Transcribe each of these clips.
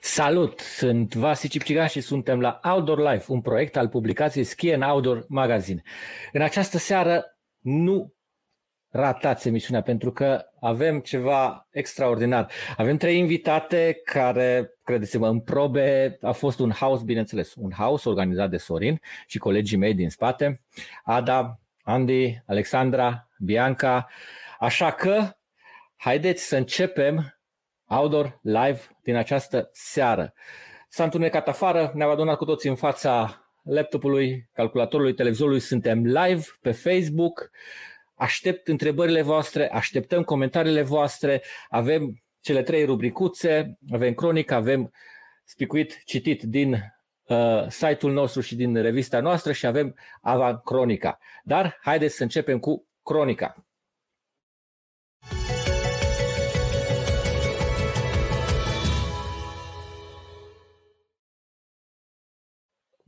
Salut! Sunt Vasi Cipcigan și suntem la Outdoor Life, un proiect al publicației Ski and Outdoor Magazine. În această seară nu ratați emisiunea pentru că avem ceva extraordinar. Avem trei invitate care, credeți-mă, în probe a fost un house, bineînțeles, un house organizat de Sorin și colegii mei din spate, Ada, Andy, Alexandra, Bianca. Așa că haideți să începem outdoor live din această seară. S-a întunecat afară, ne-am adunat cu toții în fața laptopului, calculatorului, televizorului, suntem live pe Facebook, aștept întrebările voastre, așteptăm comentariile voastre, avem cele trei rubricuțe, avem cronică, avem spicuit citit din uh, site-ul nostru și din revista noastră și avem Ava Cronica. Dar haideți să începem cu cronica.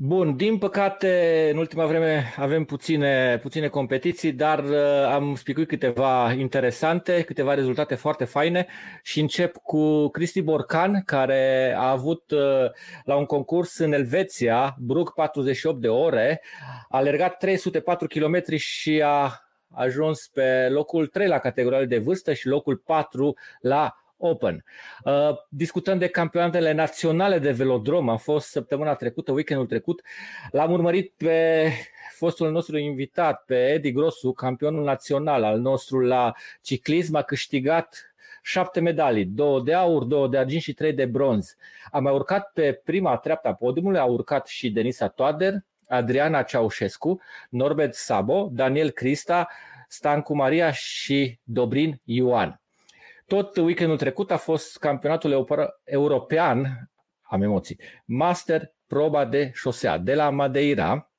Bun, din păcate, în ultima vreme avem puține, puține competiții, dar uh, am spicuit câteva interesante, câteva rezultate foarte faine și încep cu Cristi Borcan, care a avut uh, la un concurs în Elveția, Brook 48 de ore, a alergat 304 km și a ajuns pe locul 3 la categoria de vârstă și locul 4 la Open. Uh, discutăm de campionatele naționale de velodrom. Am fost săptămâna trecută, weekendul trecut. L-am urmărit pe fostul nostru invitat, pe Edi Grosu, campionul național al nostru la ciclism. A câștigat șapte medalii, două de aur, două de argint și trei de bronz. A mai urcat pe prima treaptă a podiumului, a urcat și Denisa Toader, Adriana Ceaușescu, Norbert Sabo, Daniel Crista, Stancu Maria și Dobrin Ioan. Tot weekendul trecut a fost campionatul european, am emoții, Master Proba de șosea de la Madeira.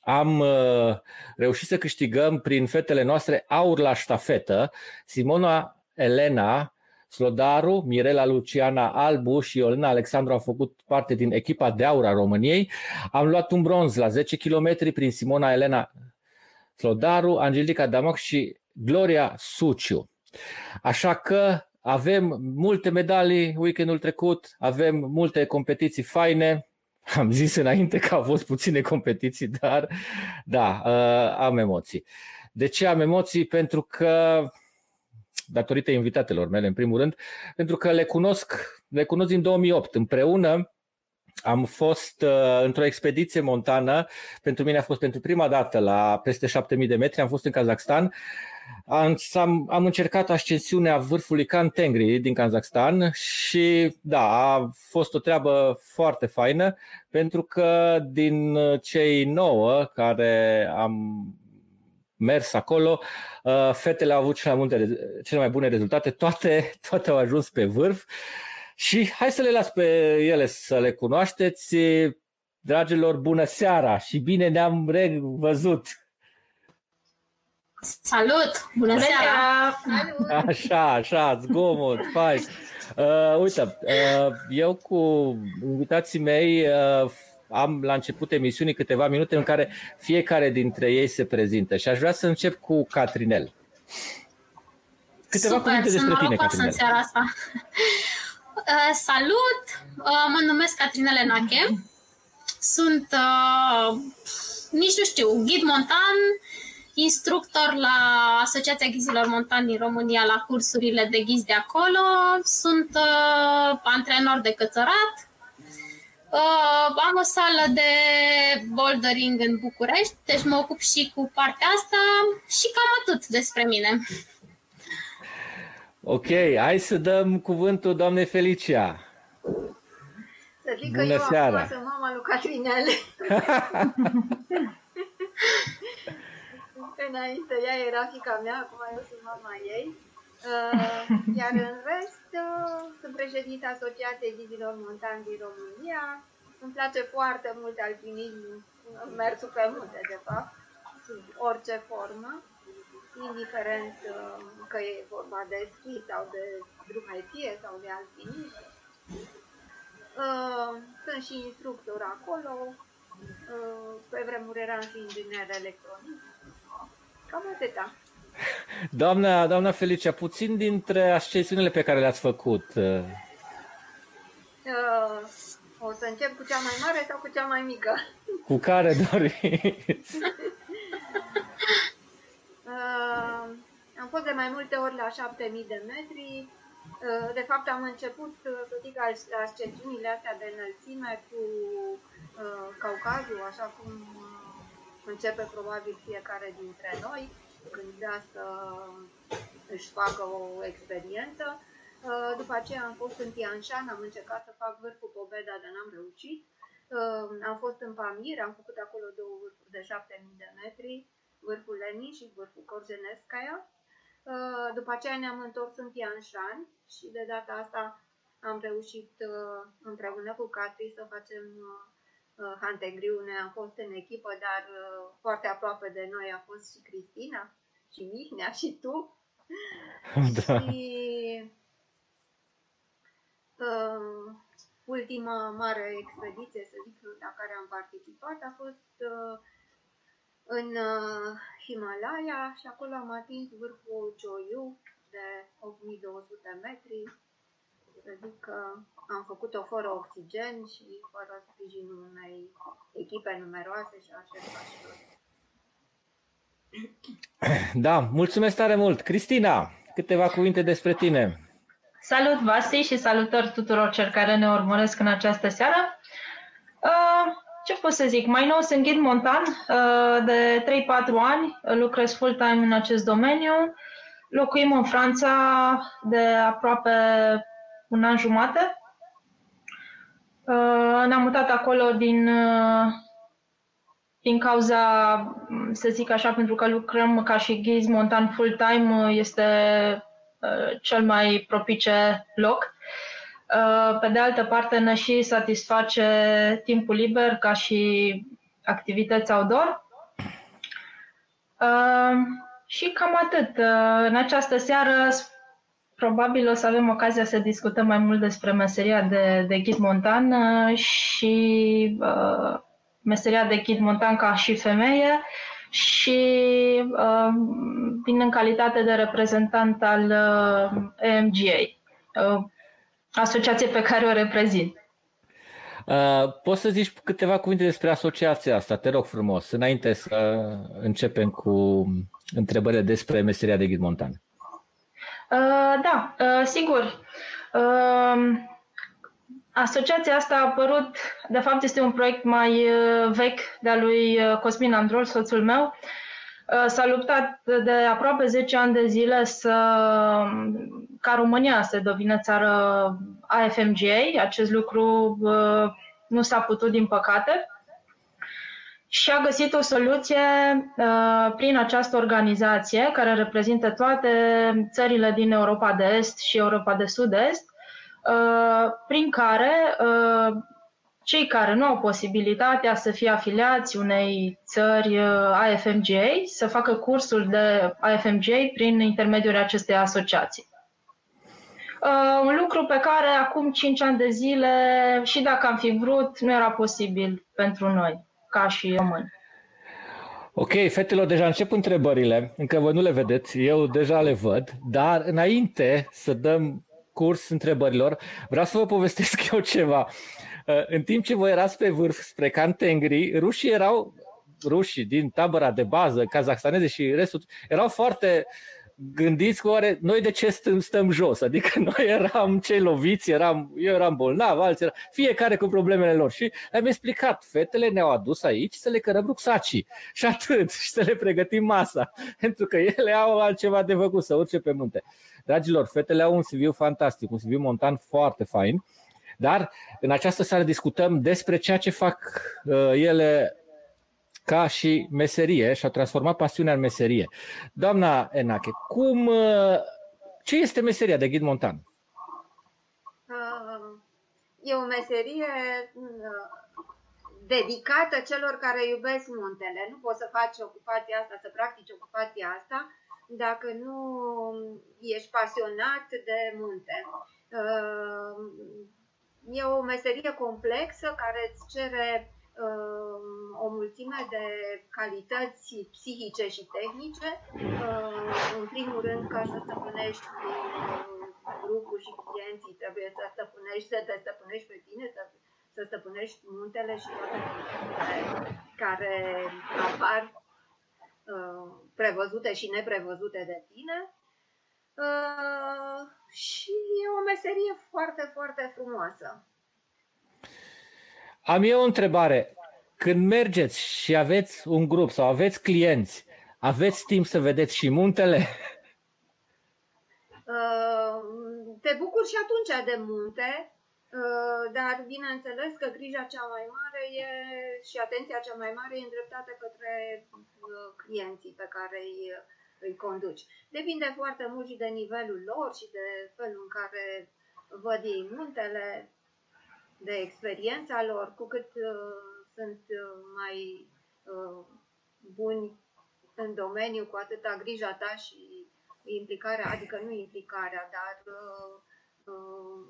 Am uh, reușit să câștigăm prin fetele noastre aur la ștafetă. Simona Elena Slodaru, Mirela Luciana Albu și Olena Alexandru au făcut parte din echipa de aur a României. Am luat un bronz la 10 km prin Simona Elena Slodaru, Angelica Damoc și Gloria Suciu. Așa că avem multe medalii weekendul trecut, avem multe competiții faine. Am zis înainte că au fost puține competiții, dar da, uh, am emoții. De ce am emoții? Pentru că datorită invitatelor mele, în primul rând, pentru că le cunosc, le cunosc din 2008. Împreună am fost uh, într-o expediție montană, pentru mine a fost pentru prima dată la peste 7000 de metri, am fost în Kazakhstan am, am, am încercat ascensiunea vârfului Khan Tengri din Kazakhstan și da, a fost o treabă foarte faină pentru că din cei nouă care am mers acolo, uh, fetele au avut cele mai, multe, cele mai bune rezultate, toate, toate au ajuns pe vârf și hai să le las pe ele să le cunoașteți. Dragilor, bună seara și bine ne-am revăzut! Salut! Bună, Bună seara! Salut! Așa, așa, zgomot, fai. Uh, uite, uh, eu cu invitații mei uh, am la început emisiunii câteva minute în care fiecare dintre ei se prezintă și aș vrea să încep cu Catrinel. Câteva Super, cuvinte despre tine, Catrinel. În seara asta. Uh, salut! Uh, mă numesc Catrinel Enache. Sunt, uh, nici nu știu, ghid montan, instructor la Asociația Ghizilor Montani din România la cursurile de ghizi de acolo, sunt uh, antrenor de cățărat, uh, am o sală de bouldering în București, deci mă ocup și cu partea asta și cam atât despre mine. Ok, hai să dăm cuvântul doamnei Felicia. Să zic Bună că eu seara. acum sunt mama lui Catrinele. Înainte ea era fica mea, acum eu sunt mama ei. Uh, iar în rest, uh, sunt președinte Asociației Ghizilor Montani din România. Îmi place foarte mult alpinism, mersul pe munte, de fapt, sub orice formă, indiferent uh, că e vorba de schi sau de drumaitie sau de alpinism. Sunt și instructor acolo, pe vremuri eram și inginer electronic Cam atâta. Doamna, doamna Felicia, puțin dintre ascensiunile pe care le-ați făcut. Uh, Uh, o să încep cu cea mai mare sau cu cea mai mică? Cu care doriți? uh, am fost de mai multe ori la 7000 de metri. Uh, de fapt, am început, uh, să zic, ascensiunile astea de înălțime cu uh, Caucazul, așa cum uh, începe probabil fiecare dintre noi când vrea să își facă o experiență. Uh, după aceea am fost în Tianshan, am încercat să fac vârful Pobeda, dar n-am reușit. Uh, am fost în Pamir, am făcut acolo două vârfuri de 7000 de metri, vârful Lenin și vârful Corzeneskaya. Uh, după aceea ne-am întors în Tianshan și de data asta am reușit împreună cu Catri să facem Hantengriu. Ne am fost în echipă, dar foarte aproape de noi a fost și Cristina și Mihnea și tu. Da. Și Uh, ultima mare expediție, să zic, la care am participat a fost uh, în uh, Himalaya și acolo am atins vârful Choyu de 8200 metri. Să zic că am făcut-o fără oxigen și fără sprijinul unei echipe numeroase și așa Da, mulțumesc tare mult. Cristina, câteva cuvinte despre tine. Salut, Vasi, și salutări tuturor cel care ne urmăresc în această seară. Uh, ce pot să zic? Mai nou sunt ghid montan, uh, de 3-4 ani, lucrez full-time în acest domeniu. Locuim în Franța de aproape un an jumate. Uh, ne-am mutat acolo din, din cauza, să zic așa, pentru că lucrăm ca și ghiz montan full-time, este Uh, cel mai propice loc. Uh, pe de altă parte, ne și satisface timpul liber ca și activități outdoor. Uh, și cam atât. În această seară probabil o să avem ocazia să discutăm mai mult despre meseria de, de ghid montan și uh, meseria de ghid montan ca și femeie și uh, vin în calitate de reprezentant al uh, EMGA, uh, asociație pe care o reprezint. Uh, poți să zici câteva cuvinte despre asociația asta, te rog frumos, înainte să începem cu întrebările despre meseria de ghid montan. Uh, da, uh, sigur. Uh, Asociația asta a apărut, de fapt este un proiect mai uh, vechi de-a lui uh, Cosmin Androl, soțul meu. Uh, s-a luptat de aproape 10 ani de zile să, ca România să devină țară AFMGA. Acest lucru nu s-a putut, din păcate. Și a găsit o soluție prin această organizație care reprezintă toate țările din Europa de Est și Europa de Sud-Est, Uh, prin care uh, cei care nu au posibilitatea să fie afiliați unei țări uh, AFMGA să facă cursul de AFMGA prin intermediul acestei asociații. Un lucru pe care acum 5 ani de zile, și dacă am fi vrut, nu era posibil pentru noi, ca și români. Ok, fetelor, deja încep întrebările, încă voi nu le vedeți, eu deja le văd, dar înainte să dăm curs întrebărilor, vreau să vă povestesc eu ceva. Uh, în timp ce voi erați pe vârf spre Cantengri, rușii erau rușii din tabăra de bază, kazahstaneze și restul, erau foarte gândiți cu oare noi de ce stăm, stăm jos, adică noi eram cei loviți, eram, eu eram bolnav, alții eram, fiecare cu problemele lor. Și am explicat, fetele ne-au adus aici să le cărăm rucsacii. Și atât, și să le pregătim masa, pentru că ele au altceva de făcut, să urce pe munte. Dragilor, fetele au un CV fantastic, un CV montan foarte fain, dar în această seară discutăm despre ceea ce fac uh, ele ca și meserie și a transformat pasiunea în meserie. Doamna Enache, cum, uh, ce este meseria de ghid montan? Uh, e o meserie uh, dedicată celor care iubesc muntele. Nu poți să faci ocupația asta, să practici ocupația asta dacă nu ești pasionat de munte. E o meserie complexă care îți cere Um, o mulțime de calități psihice și tehnice. Um, în primul rând, ca să stăpânești un grup lucru și clienții, trebuie să stăpânești, să te stăpânești pe tine, să, să stăpânești muntele și toate care apar uh, prevăzute și neprevăzute de tine. Uh, și e o meserie foarte, foarte frumoasă. Am eu o întrebare. Când mergeți și aveți un grup sau aveți clienți, aveți timp să vedeți și muntele? Uh, te bucuri și atunci de munte, uh, dar bineînțeles că grija cea mai mare e, și atenția cea mai mare e îndreptată către uh, clienții pe care îi, îi conduci. Depinde foarte mult și de nivelul lor și de felul în care văd ei muntele, de experiența lor, cu cât uh, sunt uh, mai uh, buni în domeniu, cu atâta grija ta și implicarea, adică nu implicarea, dar uh, uh,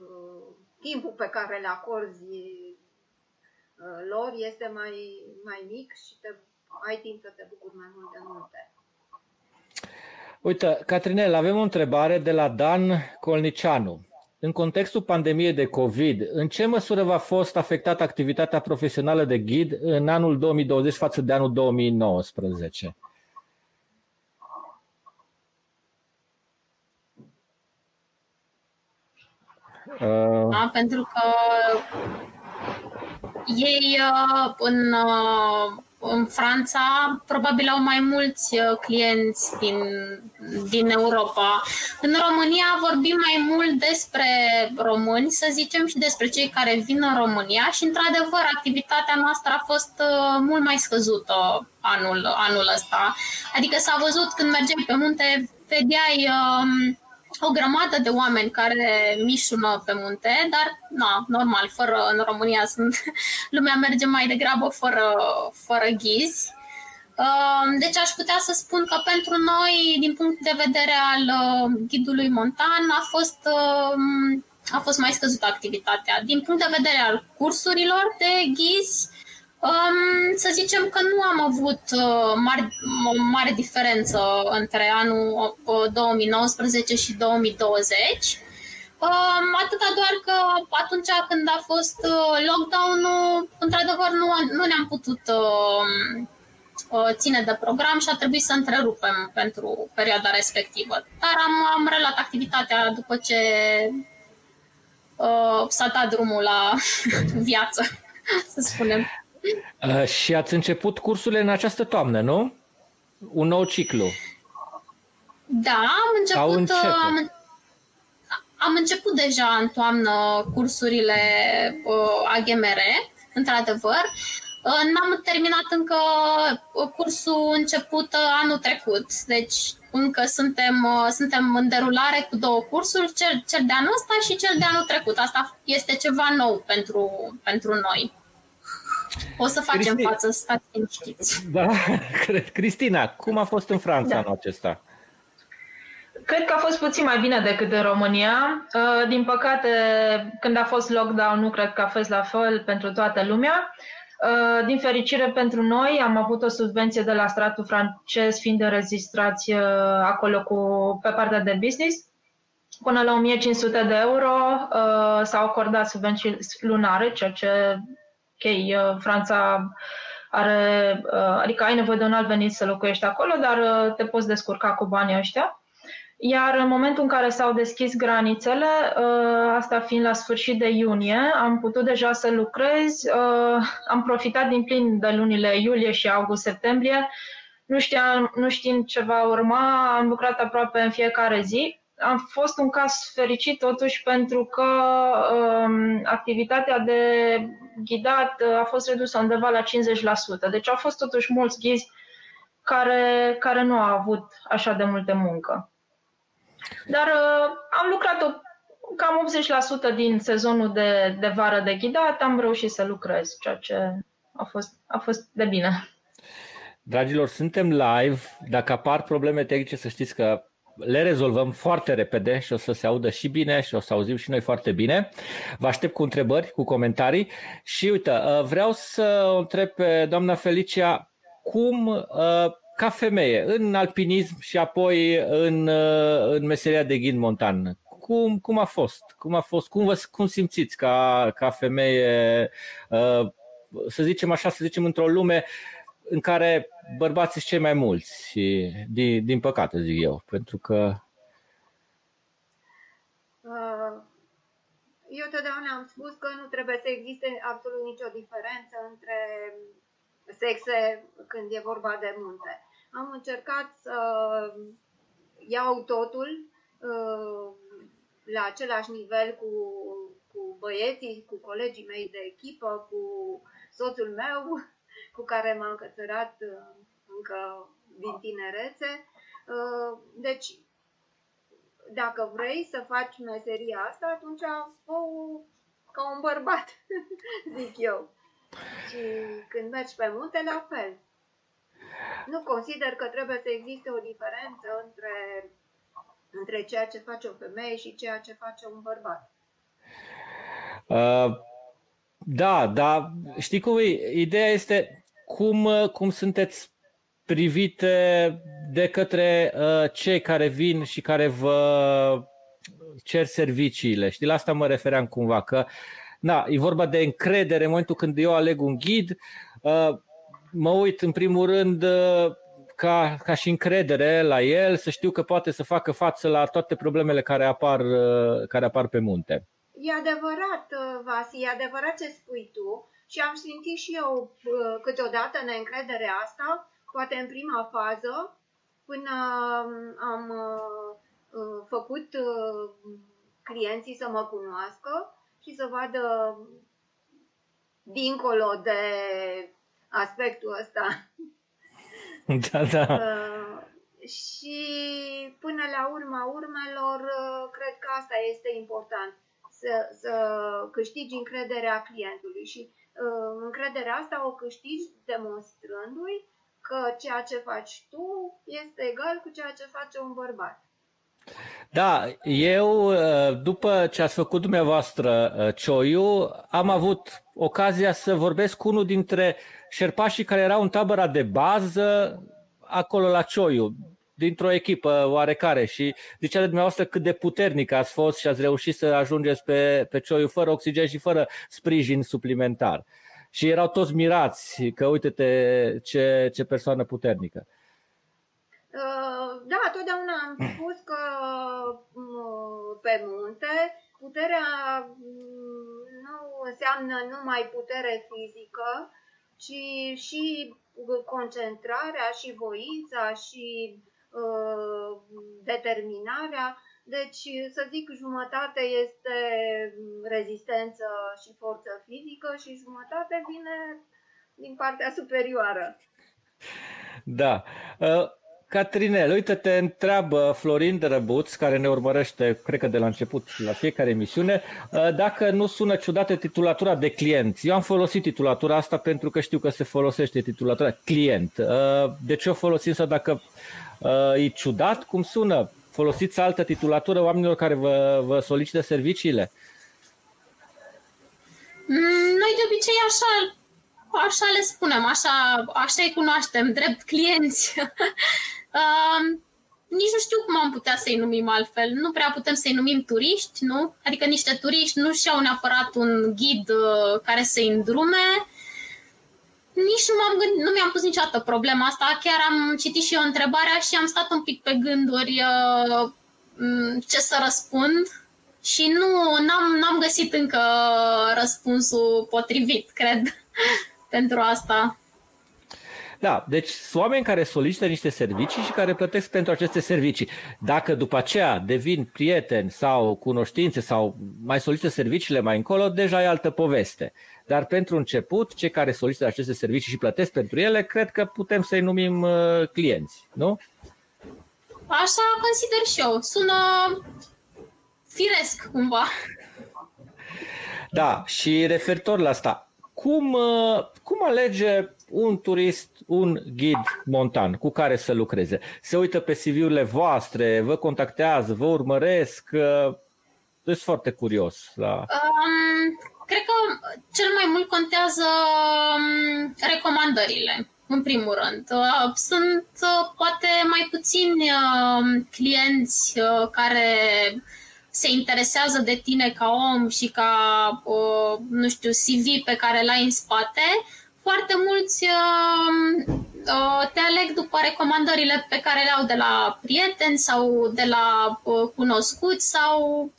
uh, timpul pe care îl acorzi uh, lor este mai, mai mic și te, ai timp să te bucuri mai mult de multe. Uite, Catrinel, avem o întrebare de la Dan Colnicianu. În contextul pandemiei de COVID, în ce măsură va fost afectată activitatea profesională de ghid în anul 2020 față de anul 2019? Uh... Da, pentru că ei uh, în uh, în Franța probabil au mai mulți uh, clienți din, din Europa. În România vorbim mai mult despre români, să zicem, și despre cei care vin în România și, într-adevăr, activitatea noastră a fost uh, mult mai scăzută anul, anul ăsta. Adică s-a văzut când mergem pe munte, vedeai um, o grămadă de oameni care mișună pe munte, dar, na, normal, fără, în România sunt, lumea merge mai degrabă fără, fără ghizi. Um, deci aș putea să spun că pentru noi, din punct de vedere al uh, ghidului montan, a fost, um, a fost mai scăzută activitatea. Din punct de vedere al cursurilor de ghizi, Um, să zicem că nu am avut uh, mari, o mare diferență între anul uh, 2019 și 2020. Um, atâta doar că atunci când a fost uh, lockdown-ul, într-adevăr nu, nu ne-am putut uh, uh, ține de program și a trebuit să întrerupem pentru perioada respectivă. Dar am, am relat activitatea după ce uh, s-a dat drumul la viață, să spunem. Uh, și ați început cursurile în această toamnă, nu? Un nou ciclu. Da, am început, uh, am, am început deja în toamnă cursurile uh, AGMR, într-adevăr. Uh, n-am terminat încă uh, cursul început anul trecut, deci încă suntem, uh, suntem în derulare cu două cursuri, cel, cel de anul ăsta și cel de anul trecut. Asta este ceva nou pentru, pentru noi. O să facem Cristi... față, stați liniștiți. Da, Cristina, cum a fost în Franța da. anul acesta? Cred că a fost puțin mai bine decât în România. Uh, din păcate, când a fost lockdown, nu cred că a fost la fel pentru toată lumea. Uh, din fericire pentru noi, am avut o subvenție de la stratul francez, fiind înregistrați uh, acolo cu, pe partea de business. Până la 1500 de euro s-au acordat subvenții lunare, ceea ce ok, uh, Franța are, uh, adică ai nevoie de un alt venit să locuiești acolo, dar uh, te poți descurca cu banii ăștia. Iar în momentul în care s-au deschis granițele, asta fiind la sfârșit de iunie, am putut deja să lucrez, am profitat din plin de lunile iulie și august-septembrie, nu, știam, nu știind ce va urma, am lucrat aproape în fiecare zi am fost un caz fericit totuși pentru că um, activitatea de ghidat uh, a fost redusă undeva la 50%. Deci au fost totuși mulți ghizi care, care nu au avut așa de multe muncă. Dar uh, am lucrat o, cam 80% din sezonul de, de vară de ghidat, am reușit să lucrez, ceea ce a fost, a fost de bine. Dragilor, suntem live. Dacă apar probleme tehnice, să știți că le rezolvăm foarte repede și o să se audă și bine și o să auzim și noi foarte bine. Vă aștept cu întrebări, cu comentarii și uite, uh, vreau să o întreb pe doamna Felicia cum, uh, ca femeie, în alpinism și apoi în, în meseria de ghid montan. Cum, cum a fost? Cum a fost? Cum, vă, cum simțiți ca, ca femeie, să zicem așa, să zicem într-o lume în care bărbații sunt cei mai mulți și din, din păcate zic eu, pentru că eu totdeauna am spus că nu trebuie să existe absolut nicio diferență între sexe când e vorba de munte. Am încercat să iau totul uh, la același nivel cu, cu băieții, cu colegii mei de echipă, cu soțul meu, cu care m-am căsărat uh, încă din tinerețe. Uh, deci, dacă vrei să faci meseria asta, atunci fă ca un bărbat, zic eu. Și când mergi pe munte, la fel. Nu consider că trebuie să existe o diferență între, între ceea ce face o femeie și ceea ce face un bărbat. Uh, da, da. Știi cum e? Ideea este cum, cum sunteți privite de către uh, cei care vin și care vă cer serviciile. Știi, la asta mă refeream cumva, că na, e vorba de încredere în momentul când eu aleg un ghid. Uh, mă uit în primul rând uh, ca, ca și încredere la el, să știu că poate să facă față la toate problemele care apar, uh, care apar pe munte. E adevărat, uh, Vasi, e adevărat ce spui tu și am simțit și eu uh, câteodată neîncrederea asta, poate în prima fază, până um, am uh, făcut clienții să mă cunoască și să vadă dincolo de aspectul ăsta. Da, da. și până la urma urmelor, cred că asta este important, să, să câștigi încrederea clientului și Uh, încrederea asta o câștigi demonstrându-i că ceea ce faci tu este egal cu ceea ce face un bărbat. Da, eu, uh, după ce ați făcut dumneavoastră uh, Cioiu, am avut ocazia să vorbesc cu unul dintre șerpașii care erau în tabăra de bază acolo la Cioiu, dintr-o echipă oarecare și zicea de dumneavoastră cât de puternic ați fost și ați reușit să ajungeți pe, pe Cioiu fără oxigen și fără sprijin suplimentar. Și erau toți mirați că uite-te ce, ce persoană puternică. Uh, da, totdeauna am spus că uh, pe munte puterea mm, nu înseamnă numai putere fizică, ci și concentrarea și voința și Uh, determinarea. Deci, să zic, jumătate este rezistență și forță fizică și jumătate vine din partea superioară. Da. Uh, Catrinel, uite, te întreabă Florin de Răbuț, care ne urmărește, cred că de la început, la fiecare emisiune, uh, dacă nu sună ciudată titulatura de client. Eu am folosit titulatura asta pentru că știu că se folosește titulatura client. De ce o folosim sau dacă Uh, e ciudat cum sună. Folosiți altă titulatură oamenilor care vă, vă solicită serviciile? Mm, noi de obicei așa, așa le spunem, așa, așa îi cunoaștem, drept clienți. uh, nici nu știu cum am putea să-i numim altfel. Nu prea putem să-i numim turiști, nu? Adică niște turiști nu și-au neapărat un ghid uh, care să-i îndrume, nici nu, m-am gândit, nu mi-am pus niciodată problema asta. Chiar am citit și eu întrebarea și am stat un pic pe gânduri uh, ce să răspund și nu n-am, n-am găsit încă răspunsul potrivit, cred, pentru asta. Da, deci sunt oameni care solicită niște servicii și care plătesc pentru aceste servicii. Dacă după aceea devin prieteni sau cunoștințe sau mai solicită serviciile mai încolo, deja e altă poveste. Dar pentru început, cei care solicită aceste servicii și plătesc pentru ele, cred că putem să-i numim uh, clienți, nu? Așa consider și eu. Sună firesc, cumva. Da, și referitor la asta, cum, uh, cum alege un turist un ghid montan cu care să lucreze? Se uită pe CV-urile voastre, vă contactează, vă urmăresc? Uh, sunt foarte curios. La... Um, cred că cel mai mult contează um, recomandările. în primul rând. Uh, sunt uh, poate mai puțini uh, clienți care se interesează de tine ca om și ca, nu știu, CV pe care l-ai în spate. Foarte mulți te aleg după recomandările pe care le au de la prieteni sau de la cunoscuți sau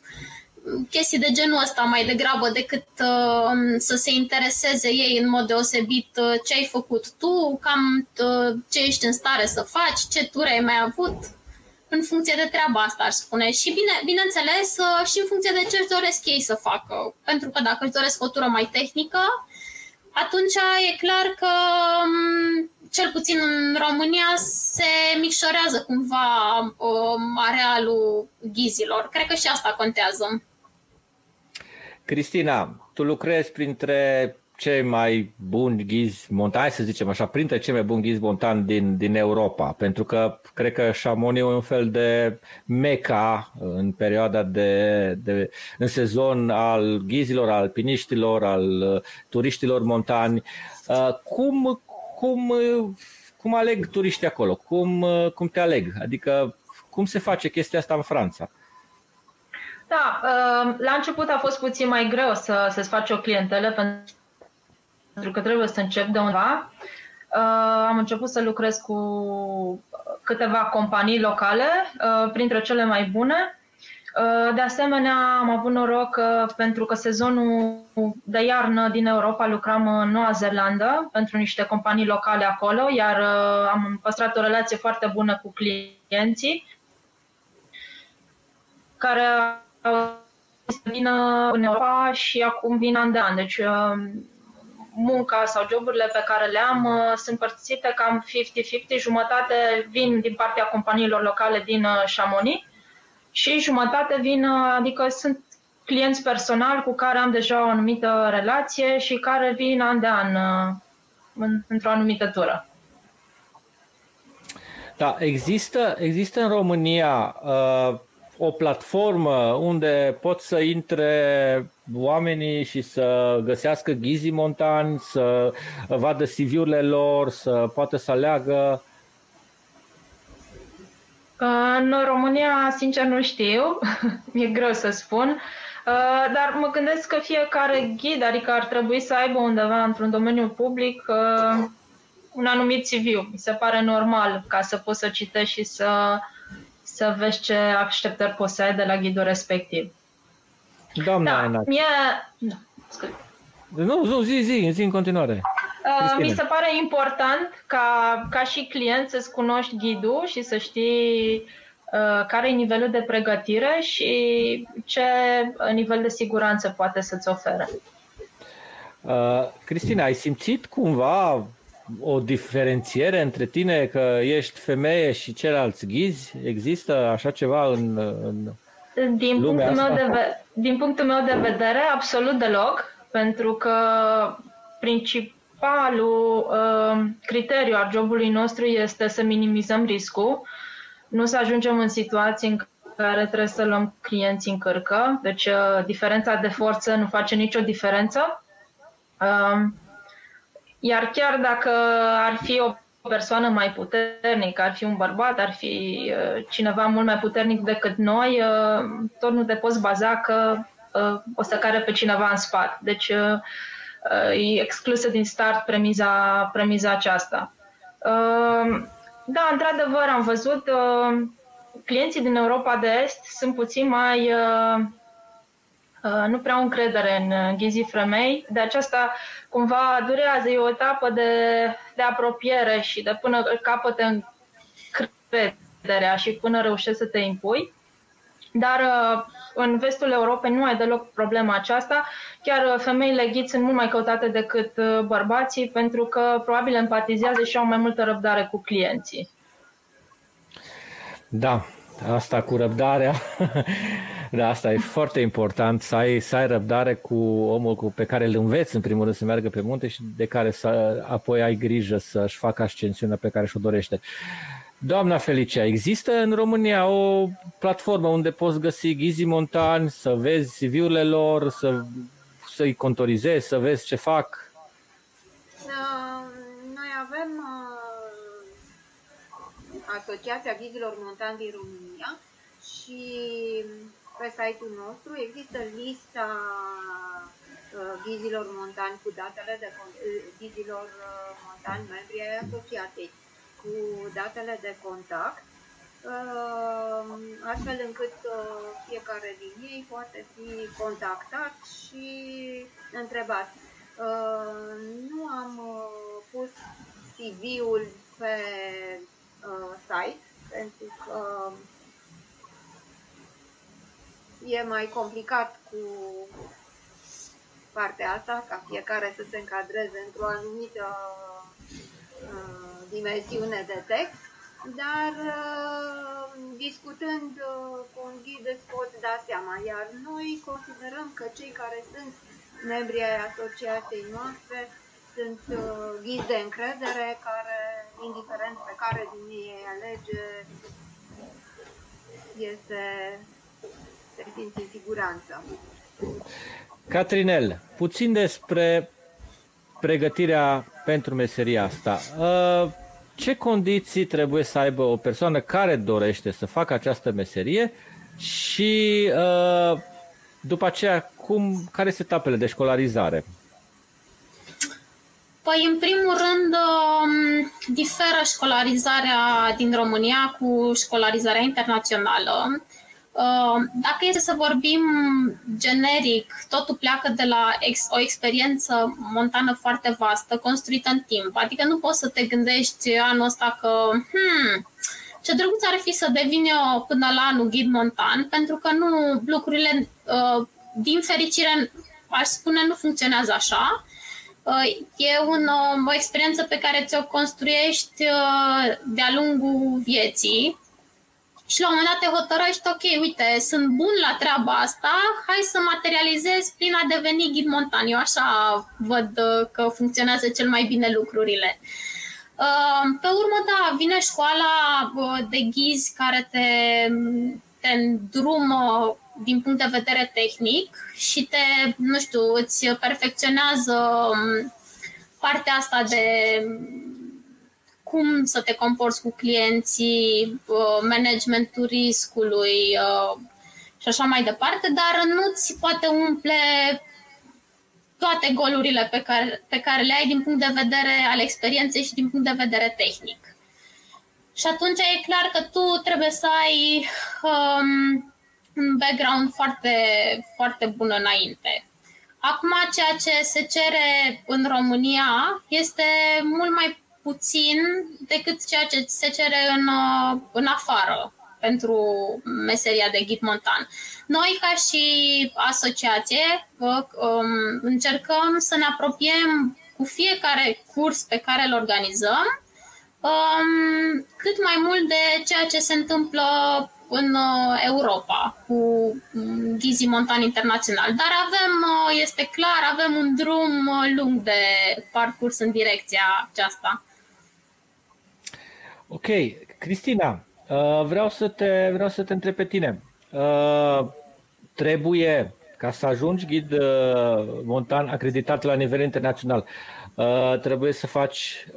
chestii de genul ăsta mai degrabă decât uh, să se intereseze ei în mod deosebit uh, ce ai făcut tu, cam uh, ce ești în stare să faci, ce ture ai mai avut, în funcție de treaba asta, aș spune. Și bine, bineînțeles, uh, și în funcție de ce își doresc ei să facă. Pentru că dacă își doresc o tură mai tehnică, atunci e clar că um, cel puțin în România se micșorează cumva um, arealul ghizilor. Cred că și asta contează. Cristina, tu lucrezi printre cei mai buni ghizi montani, să zicem așa, printre cei mai buni ghizi montani din, din Europa, pentru că cred că Chamonix e un fel de meca în perioada de, de în sezon al ghizilor, al alpiniștilor, al uh, turiștilor montani. Uh, cum, cum, cum aleg turiștii acolo? Cum, uh, cum te aleg? Adică cum se face chestia asta în Franța? Da, uh, la început a fost puțin mai greu să, să-ți faci o clientelă pentru că trebuie să încep de undeva. Uh, am început să lucrez cu câteva companii locale, uh, printre cele mai bune. De asemenea, am avut noroc pentru că sezonul de iarnă din Europa lucram în Noua Zeelandă pentru niște companii locale acolo, iar am păstrat o relație foarte bună cu clienții care să vină în Europa și acum vin an de an. Deci uh, munca sau joburile pe care le am uh, sunt părțite cam 50-50, jumătate vin din partea companiilor locale din uh, Chamonix și jumătate vin, adică sunt clienți personal cu care am deja o anumită relație și care vin an de an într-o anumită tură. Da, există, există în România uh, o platformă unde pot să intre oamenii și să găsească ghizii montani, să vadă CV-urile lor, să poată să aleagă? În România, sincer, nu știu. Mi-e greu să spun. Uh, dar mă gândesc că fiecare ghid, adică ar trebui să aibă undeva într-un domeniu public uh, un anumit CV. Mi se pare normal ca să poți să citești și să să vezi ce așteptări poți să ai de la ghidul respectiv. Doamna da, Aina. Mie... Da, nu, nu, zi, zi, zi în continuare. Uh, mi se pare important ca, ca și client să-ți cunoști ghidul și să știi uh, care e nivelul de pregătire și ce nivel de siguranță poate să-ți ofere. Uh, Cristina, ai simțit cumva o diferențiere între tine că ești femeie și ceilalți ghizi? Există așa ceva în, în din punctul, asta? meu de ve- din punctul meu de vedere, absolut deloc, pentru că principalul uh, criteriu al jobului nostru este să minimizăm riscul, nu să ajungem în situații în care trebuie să luăm clienții în cărcă, deci uh, diferența de forță nu face nicio diferență. Uh, iar chiar dacă ar fi o persoană mai puternică, ar fi un bărbat, ar fi uh, cineva mult mai puternic decât noi, uh, tot nu te poți baza că uh, o să care pe cineva în spate. Deci e exclusă din start premiza, premiza aceasta. Da, într-adevăr, am văzut clienții din Europa de Est sunt puțin mai Uh, nu prea au încredere în uh, ghizii femei, de aceasta cumva durează, e o etapă de, de apropiere și de până capătă încrederea și până reușești să te impui. Dar uh, în vestul Europei nu ai deloc problema aceasta. Chiar femeile ghid sunt mult mai căutate decât bărbații pentru că probabil empatizează și au mai multă răbdare cu clienții. Da, asta cu răbdarea Da, asta e foarte important, să ai, să ai răbdare cu omul cu, pe care îl înveți în primul rând să meargă pe munte și de care să apoi ai grijă să-și facă ascensiunea pe care și-o dorește. Doamna Felicia, există în România o platformă unde poți găsi ghizii montani, să vezi CV-urile lor, să, să-i contorizezi, să vezi ce fac? Noi avem uh, Asociația Ghizilor Montani din România și pe site-ul nostru există lista uh, ghizilor montani cu datele de uh, ghizilor uh, montani membri ai asociației cu datele de contact astfel încât fiecare din ei poate fi contactat și întrebat. Nu am pus CV-ul pe site pentru că e mai complicat cu partea asta, ca fiecare să se încadreze într-o anumită uh, dimensiune de text, dar uh, discutând uh, cu un ghid îți poți da seama, iar noi considerăm că cei care sunt membri ai asociației noastre sunt uh, ghizi de încredere care, indiferent pe care din ei alege, este se simți în siguranță. Catrinel, puțin despre pregătirea pentru meseria asta. Uh, ce condiții trebuie să aibă o persoană care dorește să facă această meserie și uh, după aceea cum, care sunt etapele de școlarizare? Păi, în primul rând, um, diferă școlarizarea din România cu școlarizarea internațională. Uh, dacă este să vorbim generic, totul pleacă de la ex- o experiență montană foarte vastă, construită în timp. Adică nu poți să te gândești anul ăsta că, hmm, ce drăguț ar fi să devin eu până la anul ghid montan, pentru că nu, lucrurile, uh, din fericire, aș spune, nu funcționează așa. Uh, e un, o experiență pe care ți-o construiești de-a lungul vieții și la un moment dat te hotărăști, ok, uite, sunt bun la treaba asta, hai să materializez prin a deveni ghid montan. Eu așa văd uh, că funcționează cel mai bine lucrurile. Uh, pe urmă, da, vine școala uh, de ghizi care te, te îndrumă din punct de vedere tehnic și te, nu știu, îți perfecționează um, partea asta de cum să te comporți cu clienții, uh, managementul riscului uh, și așa mai departe, dar nu-ți poate umple toate golurile pe care, pe care le ai din punct de vedere al experienței și din punct de vedere tehnic. Și atunci e clar că tu trebuie să ai um, un background foarte, foarte bun înainte. Acum, ceea ce se cere în România este mult mai puțin decât ceea ce se cere în, uh, în afară pentru meseria de ghid montan. Noi, ca și asociație, uh, um, încercăm să ne apropiem cu fiecare curs pe care îl organizăm um, cât mai mult de ceea ce se întâmplă în uh, Europa cu um, ghizii montan internațional. Dar avem, este clar, avem un drum lung de parcurs în direcția aceasta. Ok, Cristina, uh, vreau să te, vreau să te întreb pe tine. Uh, trebuie, ca să ajungi ghid uh, montan acreditat la nivel internațional, trebuie să faci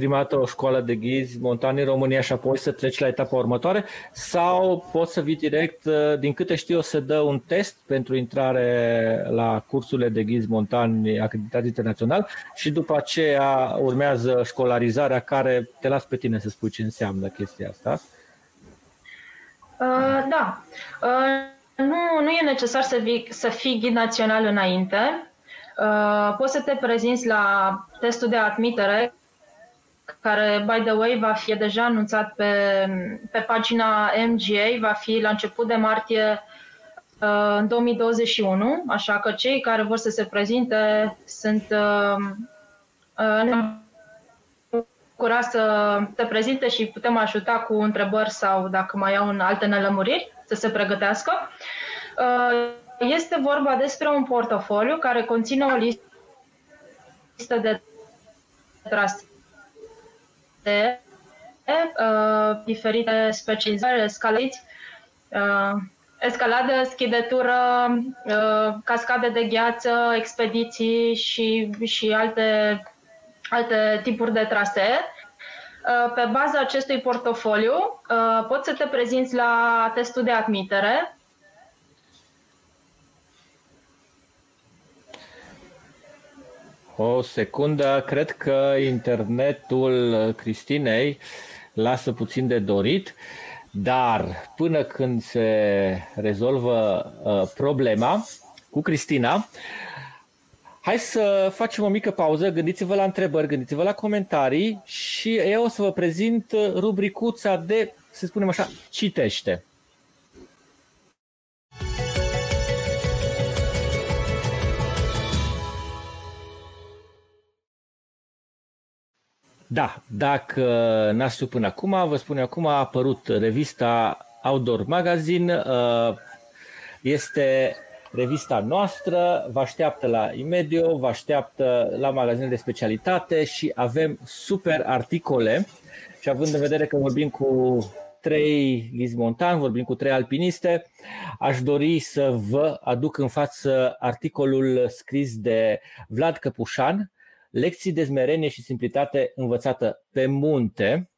prima dată o școală de ghizi montan în România și apoi să treci la etapa următoare sau poți să vii direct, uh, din câte știu eu, să dă un test pentru intrare la cursurile de ghizi montani acreditat internațional și după aceea urmează școlarizarea care te las pe tine să spui ce înseamnă chestia asta. Uh, da. Uh, nu, nu e necesar să fii, să fii ghid național înainte. Uh, poți să te prezinți la testul de admitere care, by the way, va fi deja anunțat pe, pe pagina MGA, va fi la început de martie uh, în 2021, așa că cei care vor să se prezinte sunt uh, uh, bucura să te prezinte și putem ajuta cu întrebări sau dacă mai au în alte nelămuriri să se pregătească. Uh, este vorba despre un portofoliu care conține o listă de trase de uh, diferite specializări, escalați, uh, escaladă, schidetură, uh, cascade de gheață, expediții și, și alte, alte tipuri de trasee. pe baza acestui portofoliu poți să te prezinți la testul de admitere. O secundă, cred că internetul Cristinei lasă puțin de dorit, dar până când se rezolvă problema cu Cristina, Hai să facem o mică pauză, gândiți-vă la întrebări, gândiți-vă la comentarii și eu o să vă prezint rubricuța de, să spunem așa, citește. Da, dacă n-ați știut până acum, vă spun acum, a apărut revista Outdoor Magazine. Este revista noastră, vă așteaptă la Imedio, vă așteaptă la magazine de specialitate și avem super articole și având în vedere că vorbim cu trei Montan, vorbim cu trei alpiniste, aș dori să vă aduc în față articolul scris de Vlad Căpușan, Lecții de smerenie și simplitate învățată pe munte,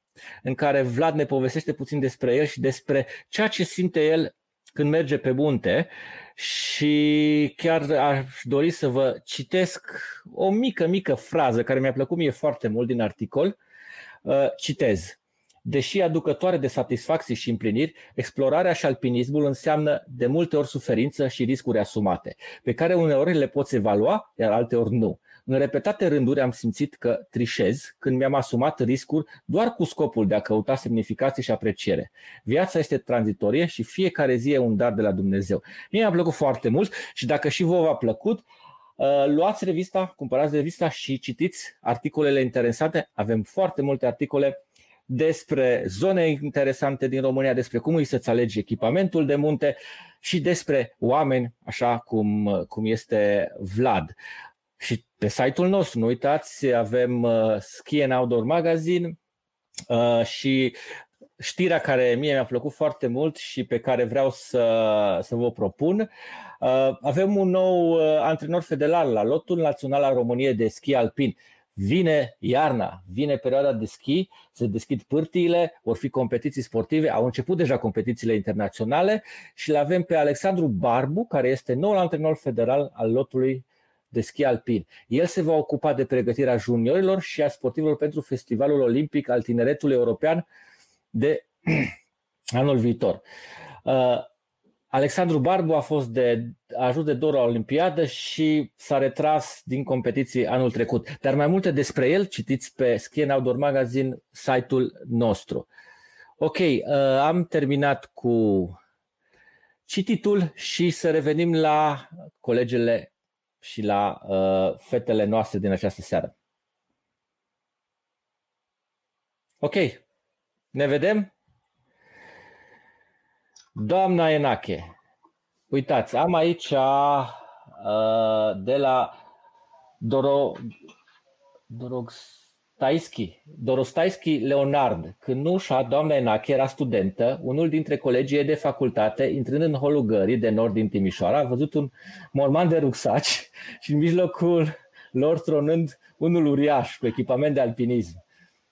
în care Vlad ne povestește puțin despre el și despre ceea ce simte el când merge pe munte și chiar aș dori să vă citesc o mică, mică frază care mi-a plăcut mie foarte mult din articol. Uh, citez. Deși aducătoare de satisfacții și împliniri, explorarea și alpinismul înseamnă de multe ori suferință și riscuri asumate, pe care uneori le poți evalua, iar alteori nu. În repetate rânduri am simțit că trișez când mi-am asumat riscuri doar cu scopul de a căuta semnificație și apreciere. Viața este tranzitorie și fiecare zi e un dar de la Dumnezeu. Mie mi-a plăcut foarte mult și dacă și vouă v-a plăcut, uh, luați revista, cumpărați revista și citiți articolele interesante. Avem foarte multe articole despre zone interesante din România, despre cum îi să-ți alegi echipamentul de munte și despre oameni, așa cum, cum este Vlad. Și pe site-ul nostru, nu uitați, avem uh, Ski and Outdoor Magazine uh, și știrea care mie mi-a plăcut foarte mult și pe care vreau să, să vă propun. Uh, avem un nou uh, antrenor federal la lotul național al României de schi alpin. Vine iarna, vine perioada de schi, se deschid pârtiile, vor fi competiții sportive, au început deja competițiile internaționale și îl avem pe Alexandru Barbu, care este noul antrenor federal al lotului de schi alpin. El se va ocupa de pregătirea juniorilor și a sportivilor pentru Festivalul Olimpic al Tineretului European de anul viitor. Uh, Alexandru Barbu a fost de, a ajuns de două la Olimpiadă și s-a retras din competiții anul trecut. Dar mai multe despre el citiți pe Ski Outdoor Magazine, site-ul nostru. Ok, uh, am terminat cu cititul și să revenim la colegele și la uh, fetele noastre din această seară. Ok, ne vedem? Doamna Enache, uitați, am aici uh, de la Doro, Dorox, Taischi, Dorostaischi Leonard, când Nușa, doamna Enache, era studentă, unul dintre colegii de facultate, intrând în holul gării de nord din Timișoara, a văzut un morman de rucsaci și în mijlocul lor tronând unul uriaș cu echipament de alpinism.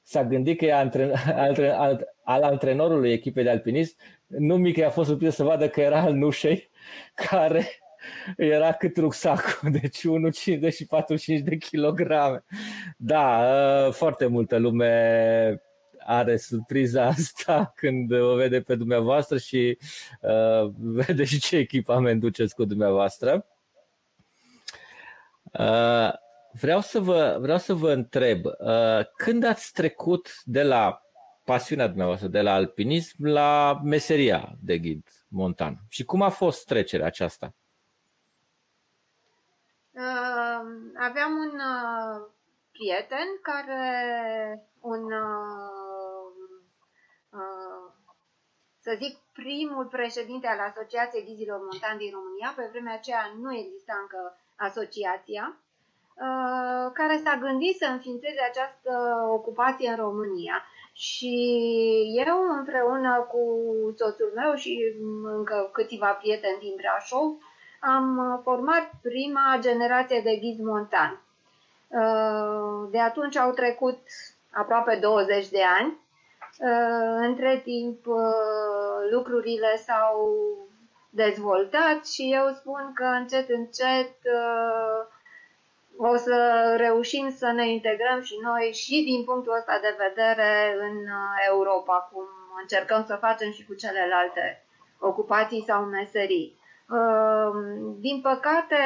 S-a gândit că e antren, antren, al, al antrenorului echipei de alpinism, nu mică a fost surprins să vadă că era al Nușei, care era cât rucsacul, deci 1,50 și 45 de kilograme. Da, ă, foarte multă lume are surpriza asta când o vede pe dumneavoastră și uh, vede și ce echipament duceți cu dumneavoastră. Uh, vreau, să vă, vreau să vă întreb, uh, când ați trecut de la pasiunea dumneavoastră, de la alpinism la meseria de ghid montan și cum a fost trecerea aceasta? Uh, aveam un uh, prieten care, un, uh, uh, să zic, primul președinte al Asociației Ghizilor Montani din România, pe vremea aceea nu exista încă asociația, uh, care s-a gândit să înființeze această ocupație în România. Și eu, împreună cu soțul meu și încă câțiva prieteni din Brașov, am uh, format prima generație de ghizi montan. Uh, de atunci au trecut aproape 20 de ani. Între timp, lucrurile s-au dezvoltat și eu spun că încet, încet o să reușim să ne integrăm și noi și din punctul ăsta de vedere în Europa, cum încercăm să facem și cu celelalte ocupații sau meserii. Din păcate,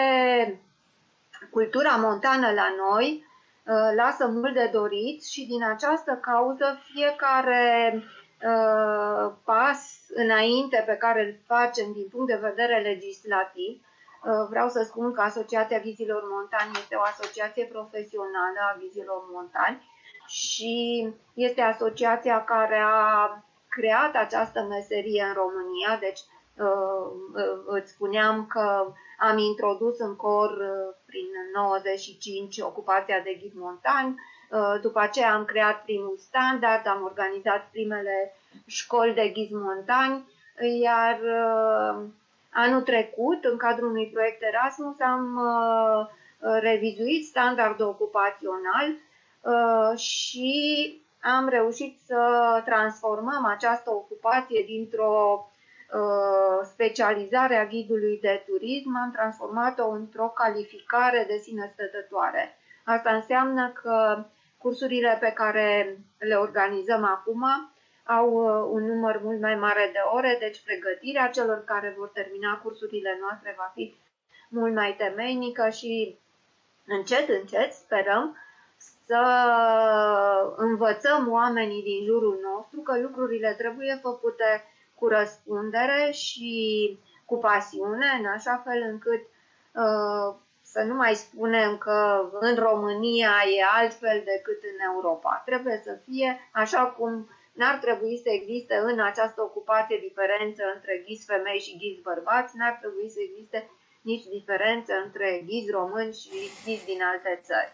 cultura montană la noi uh, lasă mult de dorit și din această cauză fiecare uh, pas înainte pe care îl facem din punct de vedere legislativ, uh, vreau să spun că Asociația Ghizilor Montani este o asociație profesională a ghizilor montani și este asociația care a creat această meserie în România, deci îți spuneam că am introdus în cor uh, prin 95 ocupația de ghid montan, uh, după aceea am creat primul standard, am organizat primele școli de ghid montan, iar uh, anul trecut, în cadrul unui proiect Erasmus, am revizuit standardul ocupațional și am reușit să transformăm această ocupație dintr-o Uh, specializarea ghidului de turism, am transformat-o într-o calificare de sine stătătoare. Asta înseamnă că cursurile pe care le organizăm acum au uh, un număr mult mai mare de ore, deci pregătirea celor care vor termina cursurile noastre va fi mult mai temeinică și încet, încet sperăm să învățăm oamenii din jurul nostru că lucrurile trebuie făcute cu răspundere și cu pasiune, în așa fel încât uh, să nu mai spunem că în România e altfel decât în Europa. Trebuie să fie așa cum n-ar trebui să existe în această ocupație diferență între ghiz femei și ghiz bărbați, n-ar trebui să existe nici diferență între ghiz român și ghiz din alte țări.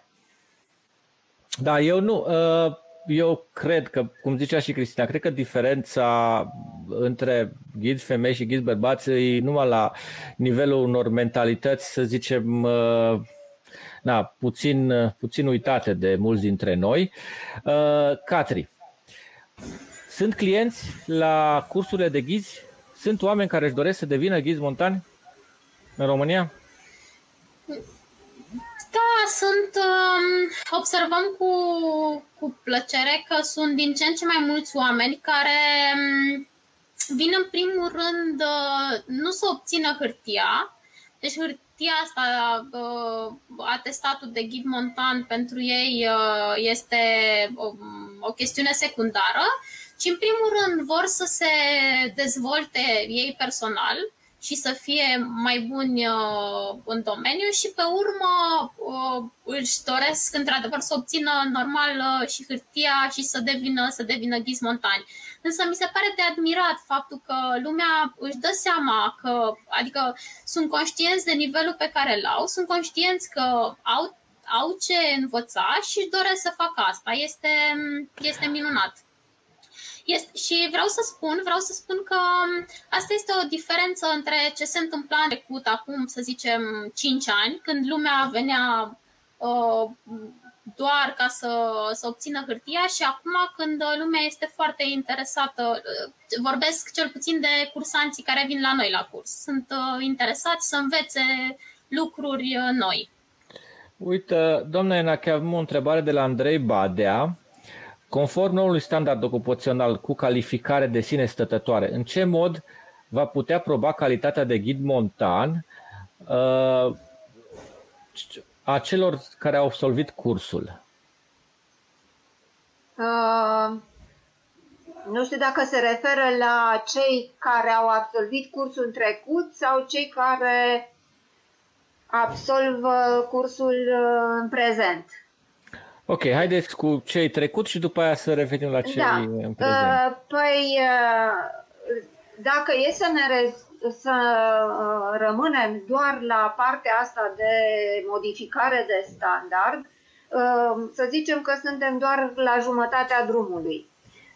Da, eu nu. Uh, eu cred că, cum zicea și Cristina, cred că diferența între ghid femei și ghid bărbați e numai la nivelul unor mentalități, să zicem, uh, na, puțin, puțin uitate de mulți dintre noi. Uh, Catri, sunt clienți la cursurile de ghizi? Sunt oameni care își doresc să devină ghizi montani în România? Da, sunt. Um, observăm cu, cu plăcere că sunt din ce în ce mai mulți oameni care um, vin în primul rând uh, nu să obțină hârtia, deci hârtia asta, uh, atestatul de ghid montan pentru ei uh, este o, o chestiune secundară, ci în primul rând vor să se dezvolte ei personal, și să fie mai buni uh, în domeniu și pe urmă uh, își doresc într-adevăr să obțină normal uh, și hârtia și să devină, să devină ghiz montani. Însă mi se pare de admirat faptul că lumea își dă seama că, adică sunt conștienți de nivelul pe care îl au, sunt conștienți că au, au ce învăța și își doresc să facă asta. Este, este minunat. Este, și vreau să spun, vreau să spun că um, asta este o diferență între ce se întâmpla în trecut, acum, să zicem, 5 ani, când lumea venea uh, doar ca să, să obțină hârtia și acum când lumea este foarte interesată, uh, vorbesc cel puțin de cursanții care vin la noi la curs, sunt uh, interesați să învețe lucruri uh, noi. Uite, doamna Enache, am o întrebare de la Andrei Badea. Conform noului standard ocupațional cu calificare de sine stătătoare, în ce mod va putea proba calitatea de ghid montan uh, a celor care au absolvit cursul? Uh, nu știu dacă se referă la cei care au absolvit cursul în trecut sau cei care absolvă cursul uh, în prezent. Ok, haideți cu cei trecut și după aia să revenim la cei da. în prezent. Uh, păi, uh, dacă e să ne re- să uh, rămânem doar la partea asta de modificare de standard, uh, să zicem că suntem doar la jumătatea drumului.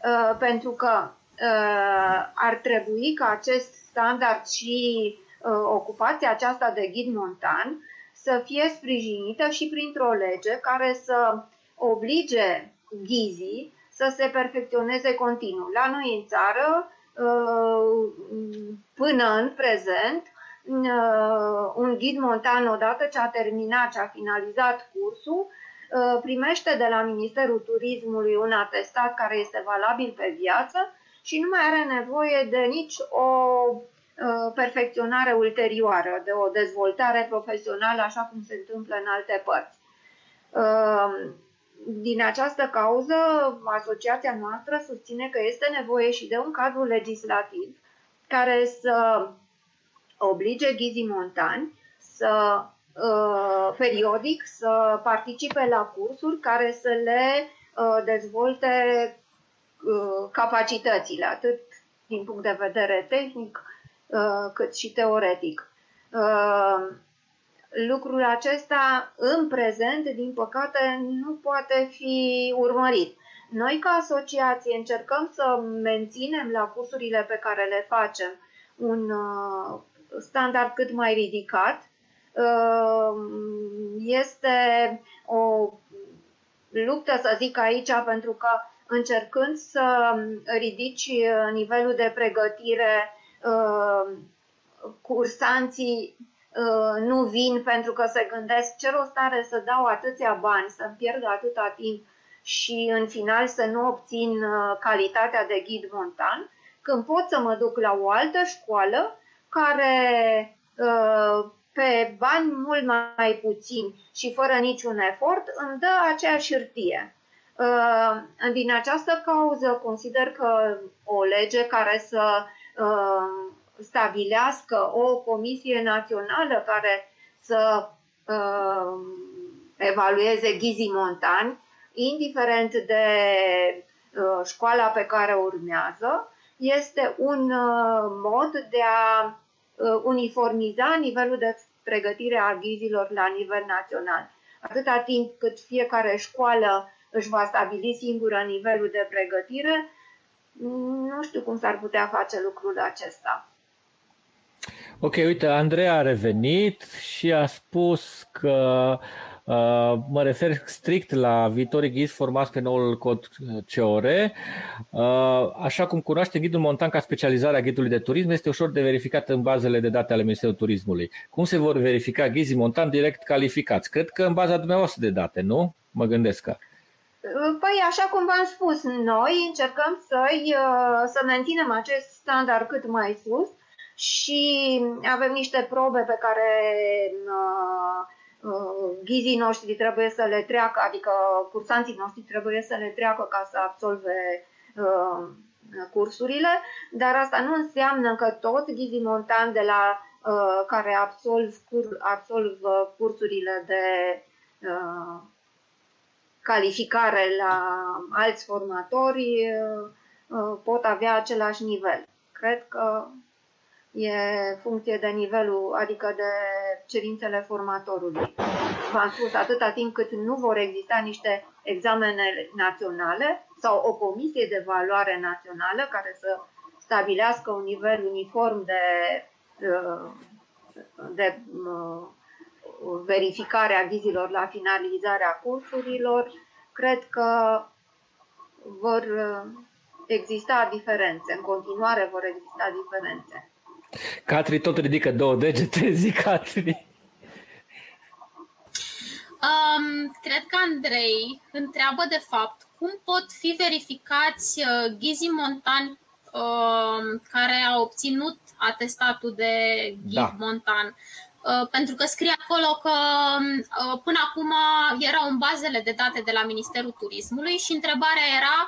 Uh, pentru că uh, ar trebui ca acest standard și uh, ocupația aceasta de ghid montan să fie sprijinită și printr-o lege care să oblige ghizii să se perfecționeze continuu. La noi în țară, până în prezent, un ghid montan, odată ce a terminat, ce a finalizat cursul, primește de la Ministerul Turismului un atestat care este valabil pe viață și nu mai are nevoie de nici o perfecționare ulterioară, de o dezvoltare profesională, așa cum se întâmplă în alte părți. Din această cauză, asociația noastră susține că este nevoie și de un cadru legislativ care să oblige ghizii montani să uh, periodic să participe la cursuri care să le uh, dezvolte uh, capacitățile, atât din punct de vedere tehnic cât și teoretic. Lucrul acesta, în prezent, din păcate, nu poate fi urmărit. Noi, ca asociație, încercăm să menținem la cursurile pe care le facem un uh, standard cât mai ridicat. Uh, este o luptă, să zic aici, pentru că încercând să ridici nivelul de pregătire, uh, cursanții nu vin pentru că se gândesc ce rost are să dau atâția bani, să-mi pierd atâta timp și în final să nu obțin calitatea de ghid montan, când pot să mă duc la o altă școală care uh, pe bani mult mai puțini și fără niciun efort îmi dă aceeași hârtie. Uh, din această cauză consider că o lege care să uh, stabilească o comisie națională care să evalueze ghizii montani, indiferent de școala pe care urmează, este un mod de a Uh, uniformiza nivelul de pregătire a ghizilor la nivel național. Atâta timp cât fiecare școală își va stabili singură nivelul de pregătire, nu știu cum s-ar putea face lucrul acesta. Ok, uite, Andrei a revenit și a spus că Uh, mă refer strict la viitorii ghizi formați pe noul cod COR. Uh, așa cum cunoaște ghidul montan ca specializarea ghidului de turism, este ușor de verificat în bazele de date ale Ministerului Turismului. Cum se vor verifica ghizii montan direct calificați? Cred că în baza dumneavoastră de date, nu? Mă gândesc că. Păi, așa cum v-am spus, noi încercăm să să menținem acest standard cât mai sus și avem niște probe pe care uh, Uh, ghizii noștri trebuie să le treacă, adică cursanții noștri trebuie să le treacă ca să absolve uh, cursurile, dar asta nu înseamnă că toți ghizii montani de la uh, care absolv, cur, absolv cursurile de uh, calificare la alți formatori uh, pot avea același nivel. Cred că e funcție de nivelul, adică de cerințele formatorului. V-am spus, atâta timp cât nu vor exista niște examene naționale sau o comisie de valoare națională care să stabilească un nivel uniform de, de verificare a ghizilor la finalizarea cursurilor, cred că vor exista diferențe, în continuare vor exista diferențe. Catri tot ridică două degete, zi Catri. Um, cred că Andrei întreabă de fapt cum pot fi verificați uh, ghizii montani uh, care au obținut atestatul de ghid da. montan. Uh, pentru că scrie acolo că uh, până acum erau în bazele de date de la Ministerul Turismului și întrebarea era,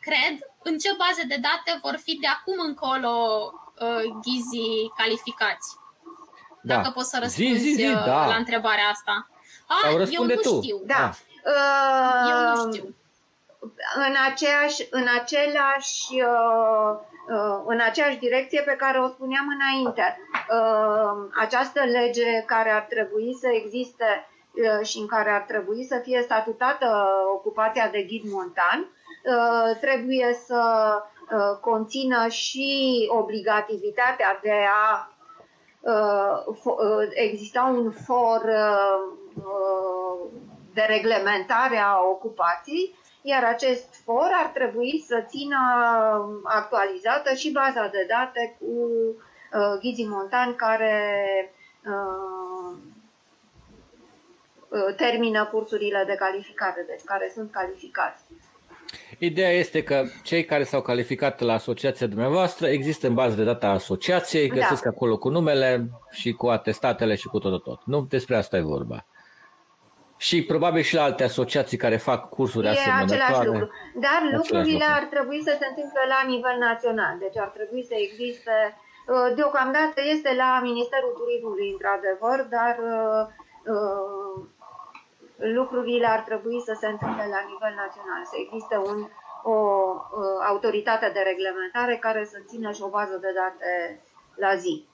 cred, în ce baze de date vor fi de acum încolo uh, ghizii calificați. Da. Dacă poți să răspunzi zi, zi, zi, uh, da. la întrebarea asta. Ah, eu nu tu. știu. Da. Uh, eu nu știu. În aceeași, în același uh, uh, în aceeași direcție pe care o spuneam înainte. Uh, această lege care ar trebui să existe și în care ar trebui să fie statutată ocupația de ghid montan, trebuie să Uh, conțină și obligativitatea de a uh, uh, exista un for de reglementare a ocupației, iar acest for ar trebui să țină actualizată și baza de date cu uh, ghizii montani care uh, uh, termină cursurile de calificare, deci care sunt calificați. Ideea este că cei care s-au calificat la asociația dumneavoastră există în bază de data asociației, da. găsesc da. acolo cu numele și cu atestatele și cu tot, tot, tot. Nu despre asta e vorba. Și probabil și la alte asociații care fac cursuri e asemănătoare. același lucru. Dar același lucrurile lucru. ar trebui să se întâmple la nivel național. Deci ar trebui să existe uh, Deocamdată este la Ministerul Turismului, într-adevăr, dar uh, uh, lucrurile ar trebui să se întâmple la nivel național, să existe un, o autoritate de reglementare care să țină și o bază de date la zi.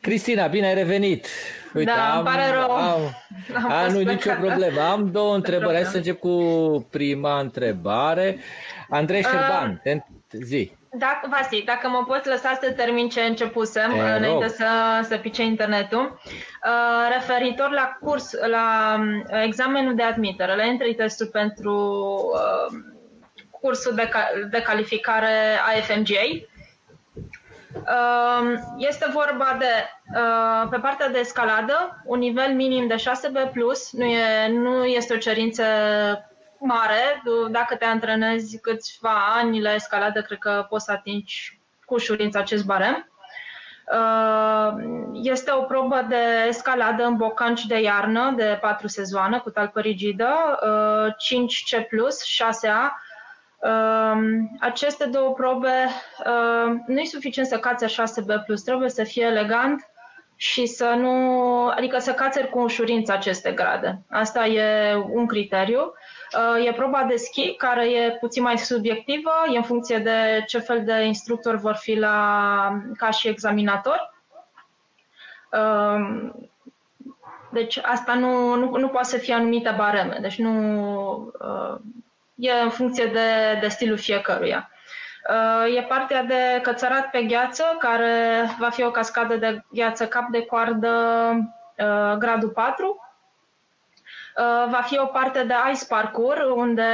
Cristina, bine ai revenit! Uite, da, am, îmi pare rău. Am, am a, nu nicio problemă. Am două întrebări. Hai să încep cu prima întrebare. Andrei Șerban, uh, zi. Dacă, Vasi, dacă mă poți lăsa să termin ce începusem, e, înainte să, să pice internetul, uh, referitor la curs, la um, examenul de admitere, la entry testul pentru uh, cursul de, de calificare AFMGA, uh, este vorba de, uh, pe partea de escaladă, un nivel minim de 6B+, nu, e, nu este o cerință mare, dacă te antrenezi câțiva ani la escaladă, cred că poți să atingi cu ușurință acest barem. Uh, este o probă de escaladă în bocanci de iarnă de 4 sezoane cu talpă rigidă, 5C+, 6A. Aceste două probe uh, nu e suficient să cați 6B+, trebuie să fie elegant și să nu, adică să cațeri cu ușurință aceste grade. Asta e un criteriu. Uh, e proba de schi, care e puțin mai subiectivă, e în funcție de ce fel de instructor vor fi la, ca și examinator. Um, deci asta nu, nu, nu poate să fie anumite bareme, deci nu uh, e în funcție de, de stilul fiecăruia. Uh, e partea de cățărat pe gheață, care va fi o cascadă de gheață cap de coardă gradul 4, Uh, va fi o parte de ice parkour unde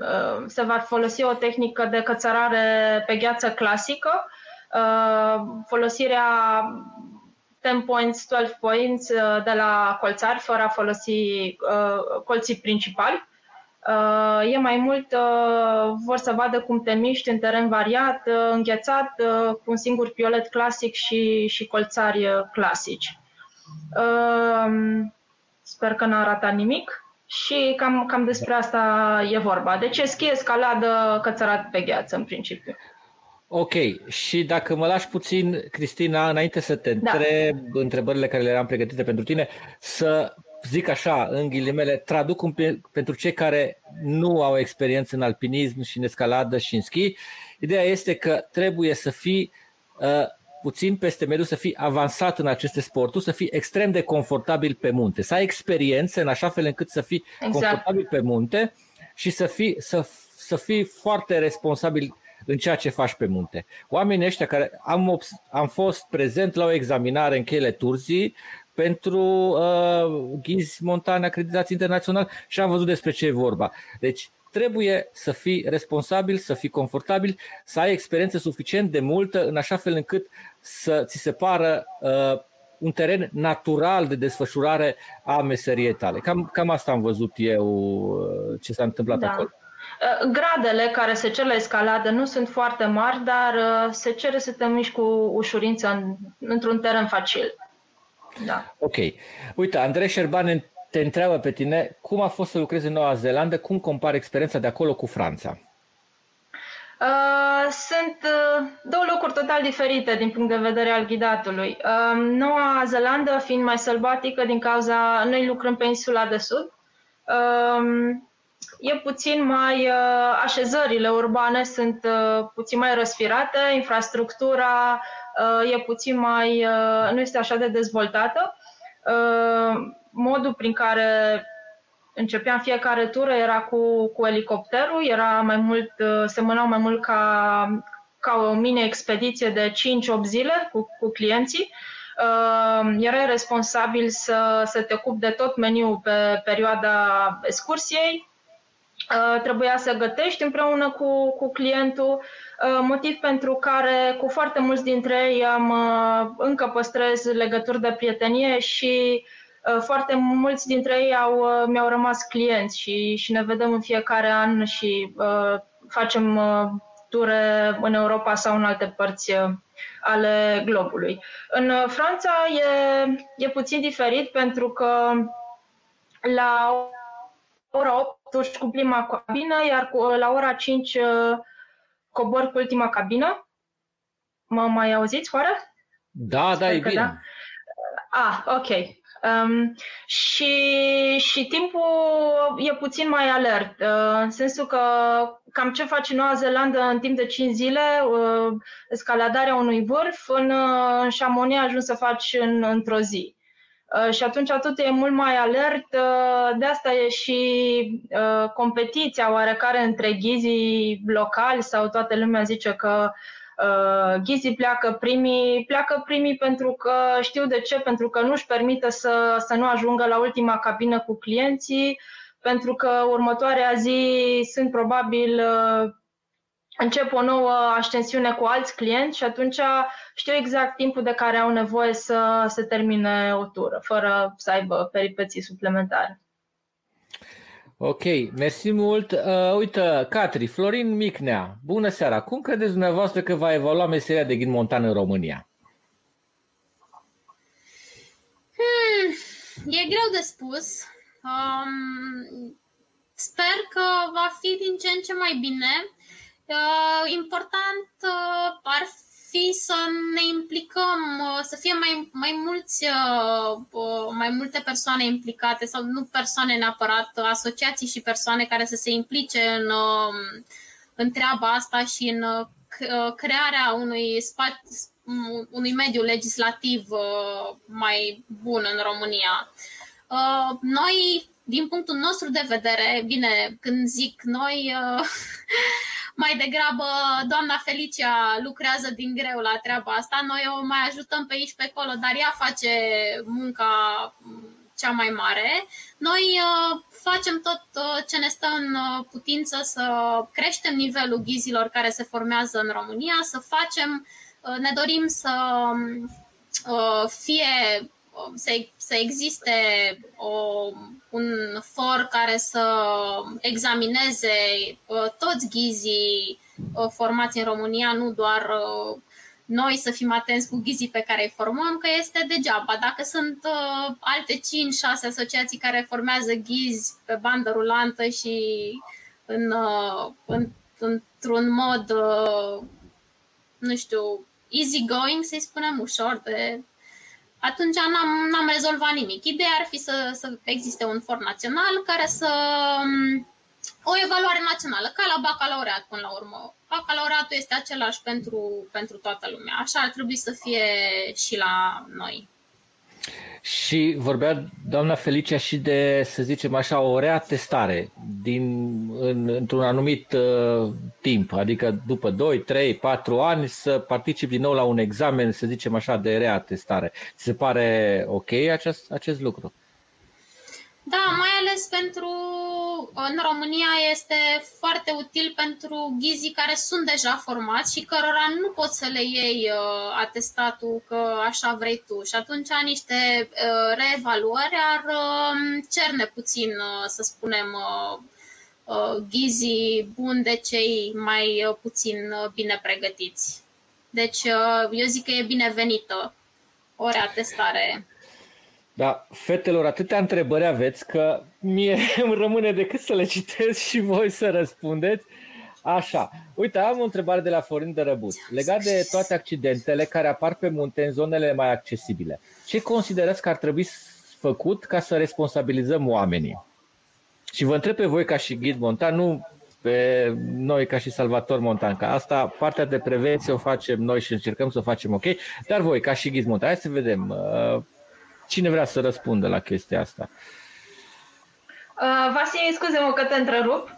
uh, se va folosi o tehnică de cățărare pe gheață clasică, uh, folosirea 10 points, 12 points de la colțari fără a folosi colții principali. E mai mult, vor să vadă cum te miști în teren variat, înghețat, cu un singur piolet clasic și, și colțari clasici. Sper că n-a ratat nimic. Și cam, cam despre asta e vorba. Deci e schi, escaladă, cățărat pe gheață, în principiu. Ok, și dacă mă lași puțin, Cristina, înainte să te da. întreb da. întrebările care le am pregătite pentru tine, să zic așa, în ghilimele, traduc un, pentru cei care nu au experiență în alpinism și în escaladă și în schi, ideea este că trebuie să fii uh, puțin peste mediu, să fii avansat în aceste sporturi, să fii extrem de confortabil pe munte, să ai experiențe în așa fel încât să fii exact. confortabil pe munte și să fii, să, să fii foarte responsabil în ceea ce faci pe munte. Oamenii ăștia care am, am fost prezent la o examinare în cheile Turzii pentru uh, ghizi montane acreditați internațional și am văzut despre ce e vorba. Deci trebuie să fii responsabil, să fii confortabil, să ai experiență suficient de multă în așa fel încât să ți se pară uh, un teren natural de desfășurare a meseriei tale. Cam, cam asta am văzut eu uh, ce s-a întâmplat da. acolo. Uh, gradele care se cer la escaladă nu sunt foarte mari, dar uh, se cere să te miști cu ușurință în, într-un teren facil. Da. Ok. Uite, Andrei Șerban te întreabă pe tine cum a fost să lucrezi în Noua Zeelandă, cum compari experiența de acolo cu Franța? Uh, sunt uh, două lucruri total diferite din punct de vedere al ghidatului. Uh, Noua Zeelandă fiind mai sălbatică din cauza noi lucrăm pe insula de sud, uh, e puțin mai uh, așezările urbane sunt uh, puțin mai răsfirate, infrastructura uh, e puțin mai uh, nu este așa de dezvoltată. Uh, modul prin care începeam fiecare tură era cu, cu elicopterul, era mai mult, uh, semănau mai mult ca, ca o mini-expediție de 5-8 zile cu, cu clienții. Uh, erai responsabil să, să te ocupi de tot meniul pe perioada excursiei. trebuia să gătești împreună cu, cu clientul, motiv pentru care cu foarte mulți dintre ei am încă păstrez legături de prietenie și foarte mulți dintre ei au, mi-au rămas clienți și, și ne vedem în fiecare an și facem ture în Europa sau în alte părți ale globului. În Franța e, e puțin diferit pentru că la ora 8 urci cu prima cabină, iar cu, la ora 5 uh, cobor cu ultima cabină. Mă mai auziți, oare? Da, da, e bine. Da. Ah, ok. Um, și, și timpul e puțin mai alert, uh, în sensul că cam ce face Noua Zeelandă în timp de 5 zile, uh, escaladarea unui vârf, în, uh, în Chamonix ajungi să faci în, într-o zi. Uh, și atunci totul e mult mai alert. Uh, de asta e și uh, competiția oarecare între ghizii locali sau toată lumea zice că ghizii pleacă primii, pleacă primii pentru că știu de ce, pentru că nu își permită să, să nu ajungă la ultima cabină cu clienții, pentru că următoarea zi sunt probabil încep o nouă ascensiune cu alți clienți și atunci știu exact timpul de care au nevoie să se termine o tură, fără să aibă peripeții suplimentare. Ok, mersi mult. Uh, uite, Catri, Florin Micnea, bună seara. Cum credeți dumneavoastră că va evolua meseria de ghid montan în România? Hmm, e greu de spus. Um, sper că va fi din ce în ce mai bine. Uh, important uh, ar fi să ne implicăm, uh, să fie mai, mai mulți, mai multe persoane implicate sau nu persoane neapărat, asociații și persoane care să se implice în, în treaba asta și în crearea unui spațiu unui mediu legislativ mai bun în România. Noi, din punctul nostru de vedere, bine, când zic noi, mai degrabă doamna Felicia lucrează din greu la treaba asta, noi o mai ajutăm pe aici pe acolo, dar ea face munca cea mai mare. Noi uh, facem tot uh, ce ne stă în uh, putință să creștem nivelul ghizilor care se formează în România, să facem, ne dorim să fie să, să existe o, un for care să examineze uh, toți ghizii uh, formați în România, nu doar uh, noi să fim atenți cu ghizii pe care îi formăm, că este degeaba. Dacă sunt uh, alte 5-6 asociații care formează ghizi pe bandă rulantă și în, uh, în, într-un mod, uh, nu știu, easy going, să-i spunem, ușor de atunci n-am, n-am rezolvat nimic. Ideea ar fi să, să existe un for național care să o evaluare națională, ca la bacalaureat până la urmă. Bacalaureatul este același pentru, pentru toată lumea. Așa ar trebui să fie și la noi. Și vorbea doamna Felicia și de, să zicem așa, o reatestare din, în, într-un anumit uh, timp, adică după 2, 3, 4 ani să participi din nou la un examen, să zicem așa, de reatestare. Ți se pare ok acest, acest lucru? Da, mai ales pentru în România este foarte util pentru ghizii care sunt deja formați și cărora nu poți să le iei uh, atestatul că așa vrei tu. Și atunci niște uh, reevaluări ar uh, cerne puțin, uh, să spunem, uh, uh, ghizii buni de cei mai uh, puțin uh, bine pregătiți. Deci uh, eu zic că e binevenită o reatestare. Da, fetelor, atâtea întrebări aveți că mie îmi rămâne decât să le citesc și voi să răspundeți. Așa, uite, am o întrebare de la Florin de Răbut. Legat de toate accidentele care apar pe munte în zonele mai accesibile, ce considerați că ar trebui făcut ca să responsabilizăm oamenii? Și vă întreb pe voi ca și ghid montan, nu pe noi ca și salvator montan, că asta, partea de prevenție o facem noi și încercăm să o facem ok, dar voi ca și ghid montan, hai să vedem, uh, Cine vrea să răspundă la chestia asta? Uh, Vasile, scuze-mă că te întrerup.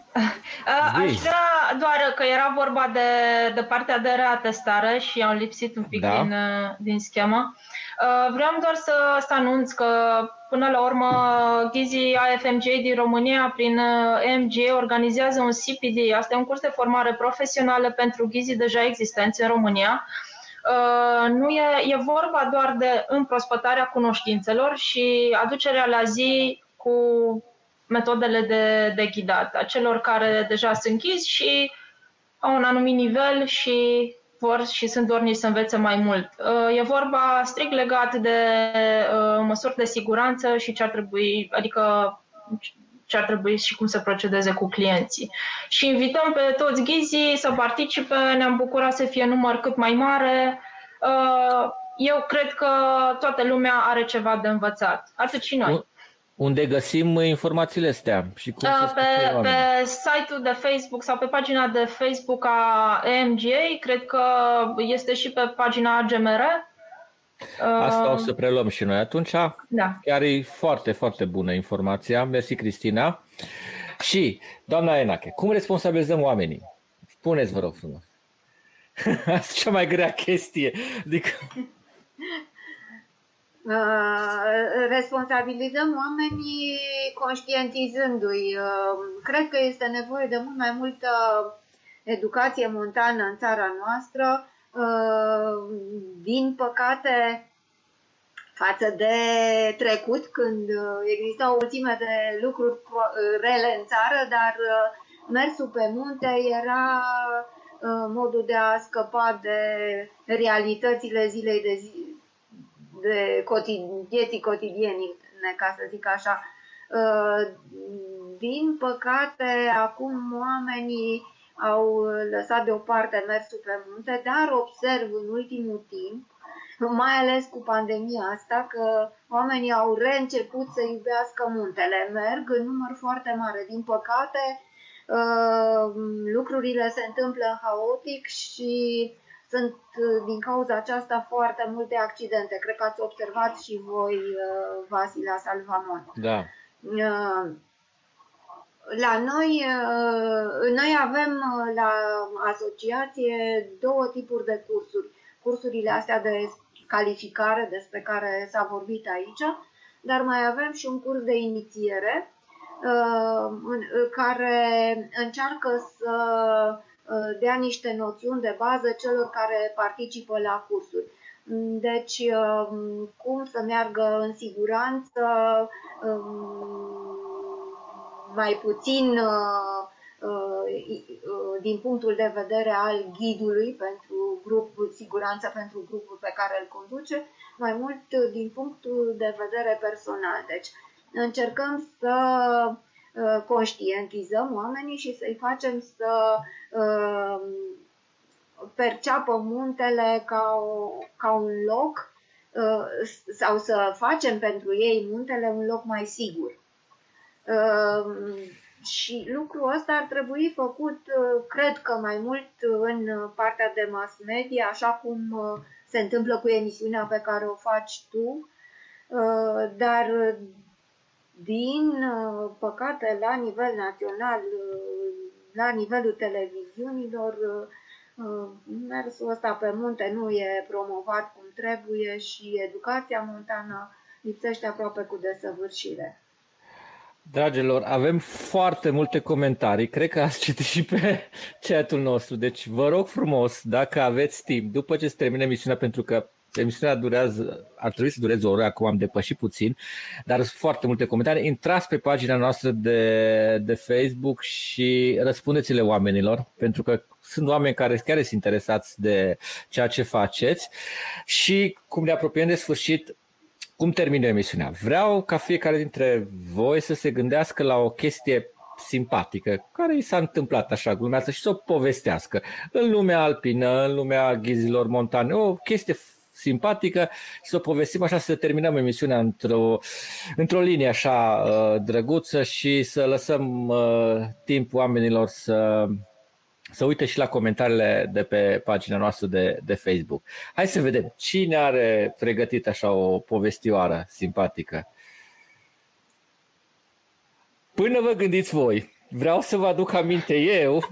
Aș vrea doar că era vorba de, de partea de reatestare și am lipsit un pic da. din, din schemă. Vreau doar să, să anunț că până la urmă Ghizi AFMJ din România prin MG organizează un CPD. Asta e un curs de formare profesională pentru Ghizi deja existenți în România. Nu e, e vorba doar de împrospătarea cunoștințelor și aducerea la zi cu metodele de, de ghidat a celor care deja sunt ghizi și au un anumit nivel și vor și sunt dornici să învețe mai mult. Uh, e vorba strict legat de uh, măsuri de siguranță și ce ar trebui, adică ce ar trebui și cum să procedeze cu clienții. Și invităm pe toți ghizii să participe, ne-am bucurat să fie număr cât mai mare. Uh, eu cred că toată lumea are ceva de învățat, atât și noi. Unde găsim informațiile astea? Și cum uh, pe, pe site-ul de Facebook sau pe pagina de Facebook a EMGA, cred că este și pe pagina AGMR. Asta o să preluăm și noi atunci. Da. Chiar e foarte, foarte bună informația. Mersi, Cristina. Și, doamna Enache, cum responsabilizăm oamenii? Spuneți, vă rog frumos. Asta e cea mai grea chestie. Adică... Uh, responsabilizăm oamenii conștientizându-i. Uh, cred că este nevoie de mult mai multă educație montană în țara noastră. Uh, din păcate, față de trecut, când existau ultime de lucruri rele în țară, dar mersul pe munte era modul de a scăpa de realitățile zilei de zi, de cotid- vieții cotidiene, ca să zic așa. Uh, din păcate, acum oamenii au lăsat deoparte mersul pe munte, dar observ în ultimul timp, mai ales cu pandemia asta, că oamenii au reînceput să iubească muntele. Merg în număr foarte mare. Din păcate, uh, lucrurile se întâmplă haotic și sunt uh, din cauza aceasta foarte multe accidente. Cred că ați observat și voi, uh, Vasila Salvamon. Da. Uh, la noi, noi avem la asociație două tipuri de cursuri. Cursurile astea de calificare despre care s-a vorbit aici, dar mai avem și un curs de inițiere care încearcă să Uh, dea niște noțiuni de bază celor care participă la cursuri. Mm, deci, um, cum să meargă în siguranță, um, mai puțin uh, uh, din punctul de vedere al ghidului pentru grupul, siguranță pentru grupul pe care îl conduce, mai mult din punctul de vedere personal. Deci, încercăm să Uh, conștientizăm oamenii și să-i facem să uh, perceapă muntele ca, o, ca un loc uh, sau să facem pentru ei muntele un loc mai sigur. Și lucrul ăsta ar trebui făcut, cred că mai mult în partea de mass media, așa cum se întâmplă cu emisiunea pe care o faci tu, dar din uh, păcate, la nivel național, uh, la nivelul televiziunilor, uh, mersul ăsta pe munte nu e promovat cum trebuie și educația montană lipsește aproape cu desăvârșire. Dragilor, avem foarte multe comentarii. Cred că ați citit și pe chatul nostru. Deci vă rog frumos, dacă aveți timp, după ce se termine emisiunea, pentru că Emisiunea durează, ar trebui să dureze o oră, acum am depășit puțin, dar sunt foarte multe comentarii. Intrați pe pagina noastră de, de Facebook și răspundeți-le oamenilor, pentru că sunt oameni care chiar sunt interesați de ceea ce faceți și cum ne apropiem de sfârșit, cum termină emisiunea. Vreau ca fiecare dintre voi să se gândească la o chestie simpatică, care i s-a întâmplat așa, glumeață, și să o povestească în lumea alpină, în lumea ghizilor montane, o chestie simpatică și să o povestim așa, să terminăm emisiunea într-o, într-o linie așa uh, drăguță și să lăsăm uh, timp oamenilor să, să uite și la comentariile de pe pagina noastră de, de Facebook. Hai să vedem cine are pregătit așa o povestioară simpatică. Până vă gândiți voi, vreau să vă aduc aminte eu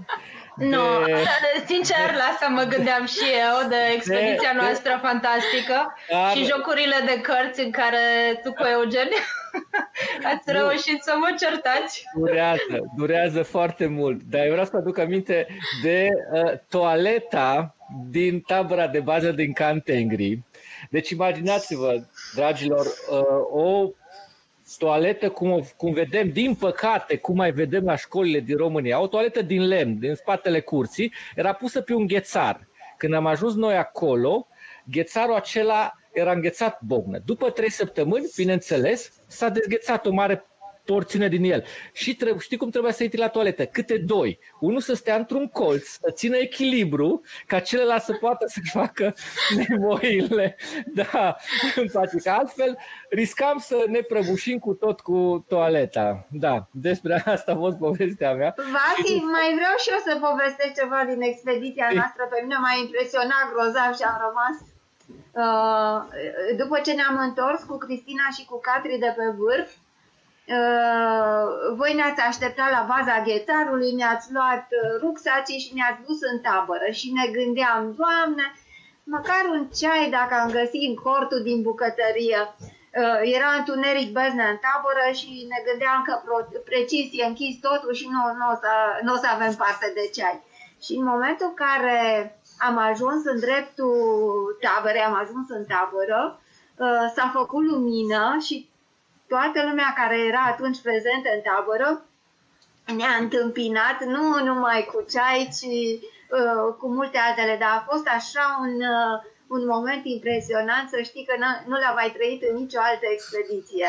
de... Nu, sincer, la asta mă gândeam și eu, de expediția de, noastră de... fantastică Dar... și jocurile de cărți în care tu cu Eugen ați nu. reușit să mă certați. Durează, durează foarte mult, dar eu vreau să aduc aminte de uh, toaleta din tabăra de bază din Cantengri. Deci imaginați-vă, dragilor, uh, o toaletă, cum, cum vedem, din păcate, cum mai vedem la școlile din România, o toaletă din lemn, din spatele curții, era pusă pe un ghețar. Când am ajuns noi acolo, ghețarul acela era înghețat bocnă. După trei săptămâni, bineînțeles, s-a dezghețat o mare porțiune din el. Și trebuie, știi cum trebuie să intri la toaletă? Câte doi. Unul să stea într-un colț, să țină echilibru, ca celălalt să poată să-și facă nevoile. Da, în pace. Că altfel riscam să ne prăbușim cu tot cu toaleta. Da, despre asta a fost povestea mea. Vasi, mai vreau și eu să povestesc ceva din expediția noastră. Pe mine m-a impresionat grozav și am rămas Uh, după ce ne-am întors cu Cristina și cu Catri de pe vârf, Uh, voi ne-ați așteptat la baza ghețarului, ne-ați luat uh, rucsacii și ne-ați dus în tabără și ne gândeam, Doamne, măcar un ceai dacă am găsit în cortul din bucătărie. Uh, era întuneric beznă în tabără și ne gândeam că precis e închis totul și nu, nu, o să, nu o să avem parte de ceai. Și în momentul în care am ajuns în dreptul taberei, am ajuns în tabără, s-a făcut lumină și toată lumea care era atunci prezentă în tabără ne-a întâmpinat nu numai cu ceai, ci uh, cu multe altele, dar a fost așa un, uh, un moment impresionant să știi că nu l-a mai trăit în nicio altă expediție.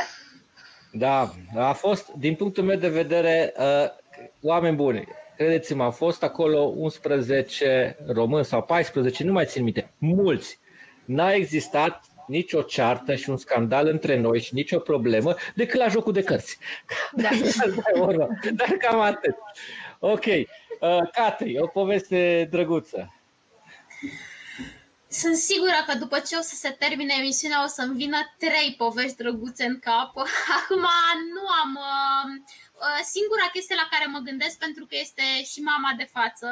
Da, a fost, din punctul meu de vedere, uh, oameni buni, credeți-mă, au fost acolo 11 români sau 14, nu mai țin minte, mulți. N-a existat nicio ceartă și un scandal între noi și nicio problemă decât la jocul de cărți. Da. Dar cam atât. Ok. Uh, Catri, o poveste drăguță. Sunt sigură că după ce o să se termine emisiunea o să-mi vină trei povești drăguțe în cap. Acum nu am... Uh, uh, singura chestie la care mă gândesc pentru că este și mama de față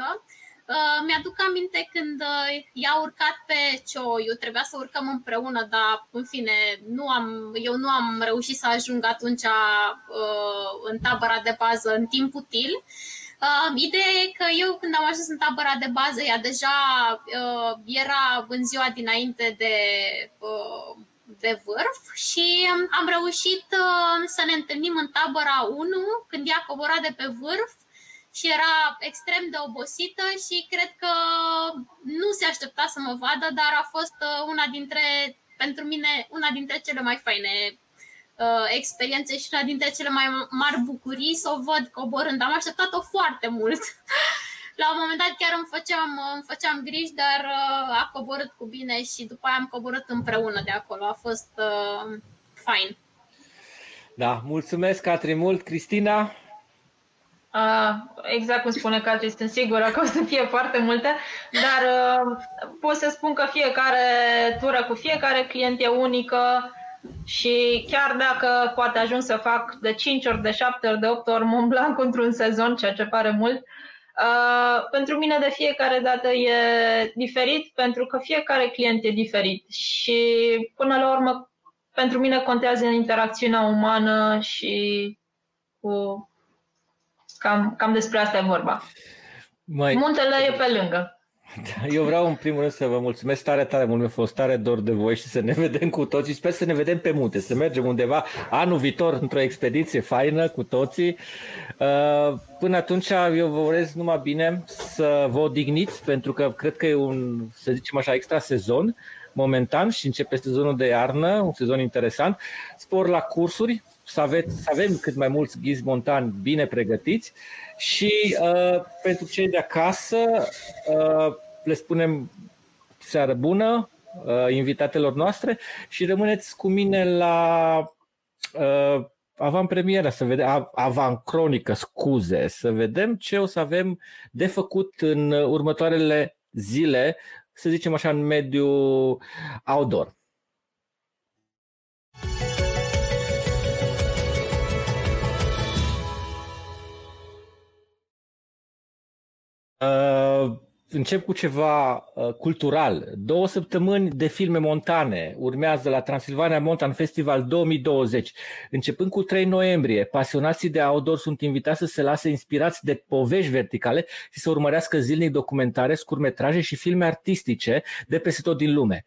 Uh, mi-aduc aminte când uh, i-a urcat pe Cioiu, trebuia să urcăm împreună, dar în fine, nu am, eu nu am reușit să ajung atunci uh, în tabăra de bază în timp util. Uh, ideea e că eu când am ajuns în tabăra de bază, ea deja uh, era în ziua dinainte de, uh, de vârf și am reușit uh, să ne întâlnim în tabăra 1 când ea cobora de pe vârf și era extrem de obosită și cred că nu se aștepta să mă vadă, dar a fost uh, una dintre, pentru mine, una dintre cele mai faine uh, experiențe și una dintre cele mai mari bucurii să o văd coborând. Am așteptat-o foarte mult. La un moment dat chiar îmi făceam, îmi făceam griji, dar uh, a coborât cu bine și după aia am coborât împreună de acolo. A fost uh, fain. Da, mulțumesc, Catri, mult. Cristina, Uh, exact cum spune Catri, sunt sigură că o să fie foarte multe, dar uh, pot să spun că fiecare tură cu fiecare client e unică și chiar dacă poate ajung să fac de 5 ori, de 7 ori, de 8 ori Mont Blanc într-un sezon, ceea ce pare mult, uh, pentru mine de fiecare dată e diferit pentru că fiecare client e diferit și până la urmă pentru mine contează interacțiunea umană și cu Cam, cam despre asta e vorba. Mai... Muntele e pe lângă. Eu vreau în primul rând să vă mulțumesc tare, tare mult, mi-a fost tare dor de voi și să ne vedem cu toții. Sper să ne vedem pe munte, să mergem undeva anul viitor într-o expediție faină cu toții. Uh, până atunci eu vă urez numai bine să vă odihniți pentru că cred că e un, să zicem așa, extra sezon momentan și începe sezonul de iarnă, un sezon interesant. Spor la cursuri, să, aveți, să avem cât mai mulți ghizi montani bine pregătiți și uh, pentru cei de acasă uh, le spunem seară bună uh, invitatelor noastre și rămâneți cu mine la uh, avant-premiera, să vedem, avant-cronică, scuze, să vedem ce o să avem de făcut în următoarele zile, să zicem așa, în mediul outdoor. Uh, încep cu ceva uh, cultural. Două săptămâni de filme montane urmează la Transilvania Mountain Festival 2020. Începând cu 3 noiembrie, pasionații de outdoor sunt invitați să se lase inspirați de povești verticale și să urmărească zilnic documentare, scurmetraje și filme artistice de peste tot din lume.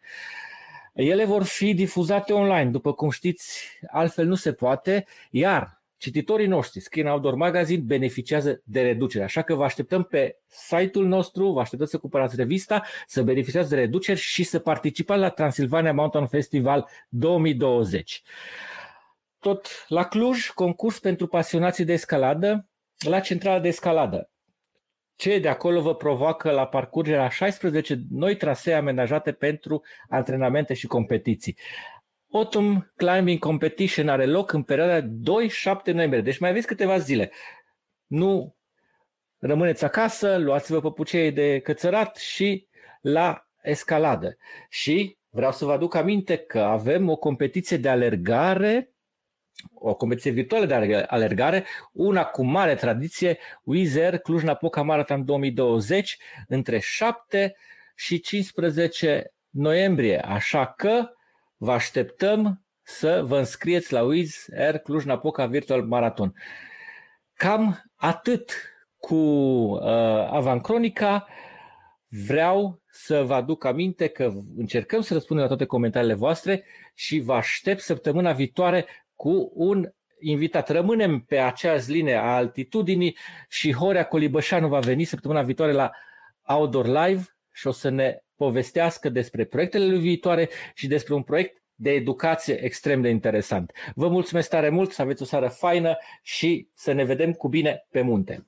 Ele vor fi difuzate online, după cum știți, altfel nu se poate, iar cititorii noștri, Screen Outdoor Magazine, beneficiază de reducere. Așa că vă așteptăm pe site-ul nostru, vă așteptăm să cumpărați revista, să beneficiați de reduceri și să participați la Transilvania Mountain Festival 2020. Tot la Cluj, concurs pentru pasionații de escaladă la centrala de escaladă. Ce de acolo vă provoacă la parcurgerea 16 noi trasee amenajate pentru antrenamente și competiții. Autumn Climbing Competition are loc în perioada 2-7 noiembrie, deci mai aveți câteva zile. Nu rămâneți acasă, luați-vă păpucei de cățărat și la escaladă. Și vreau să vă aduc aminte că avem o competiție de alergare o competiție virtuală de alergare, una cu mare tradiție, Wizer Cluj-Napoca Marathon 2020, între 7 și 15 noiembrie. Așa că vă așteptăm să vă înscrieți la Wiz Air Cluj-Napoca Virtual Marathon. Cam atât cu uh, Avancronica. Vreau să vă aduc aminte că încercăm să răspundem la toate comentariile voastre și vă aștept săptămâna viitoare cu un invitat. Rămânem pe aceeași linie a altitudinii și Horea Colibășanu va veni săptămâna viitoare la Outdoor Live și o să ne povestească despre proiectele lui viitoare și despre un proiect de educație extrem de interesant. Vă mulțumesc tare mult, să aveți o seară faină și să ne vedem cu bine pe munte.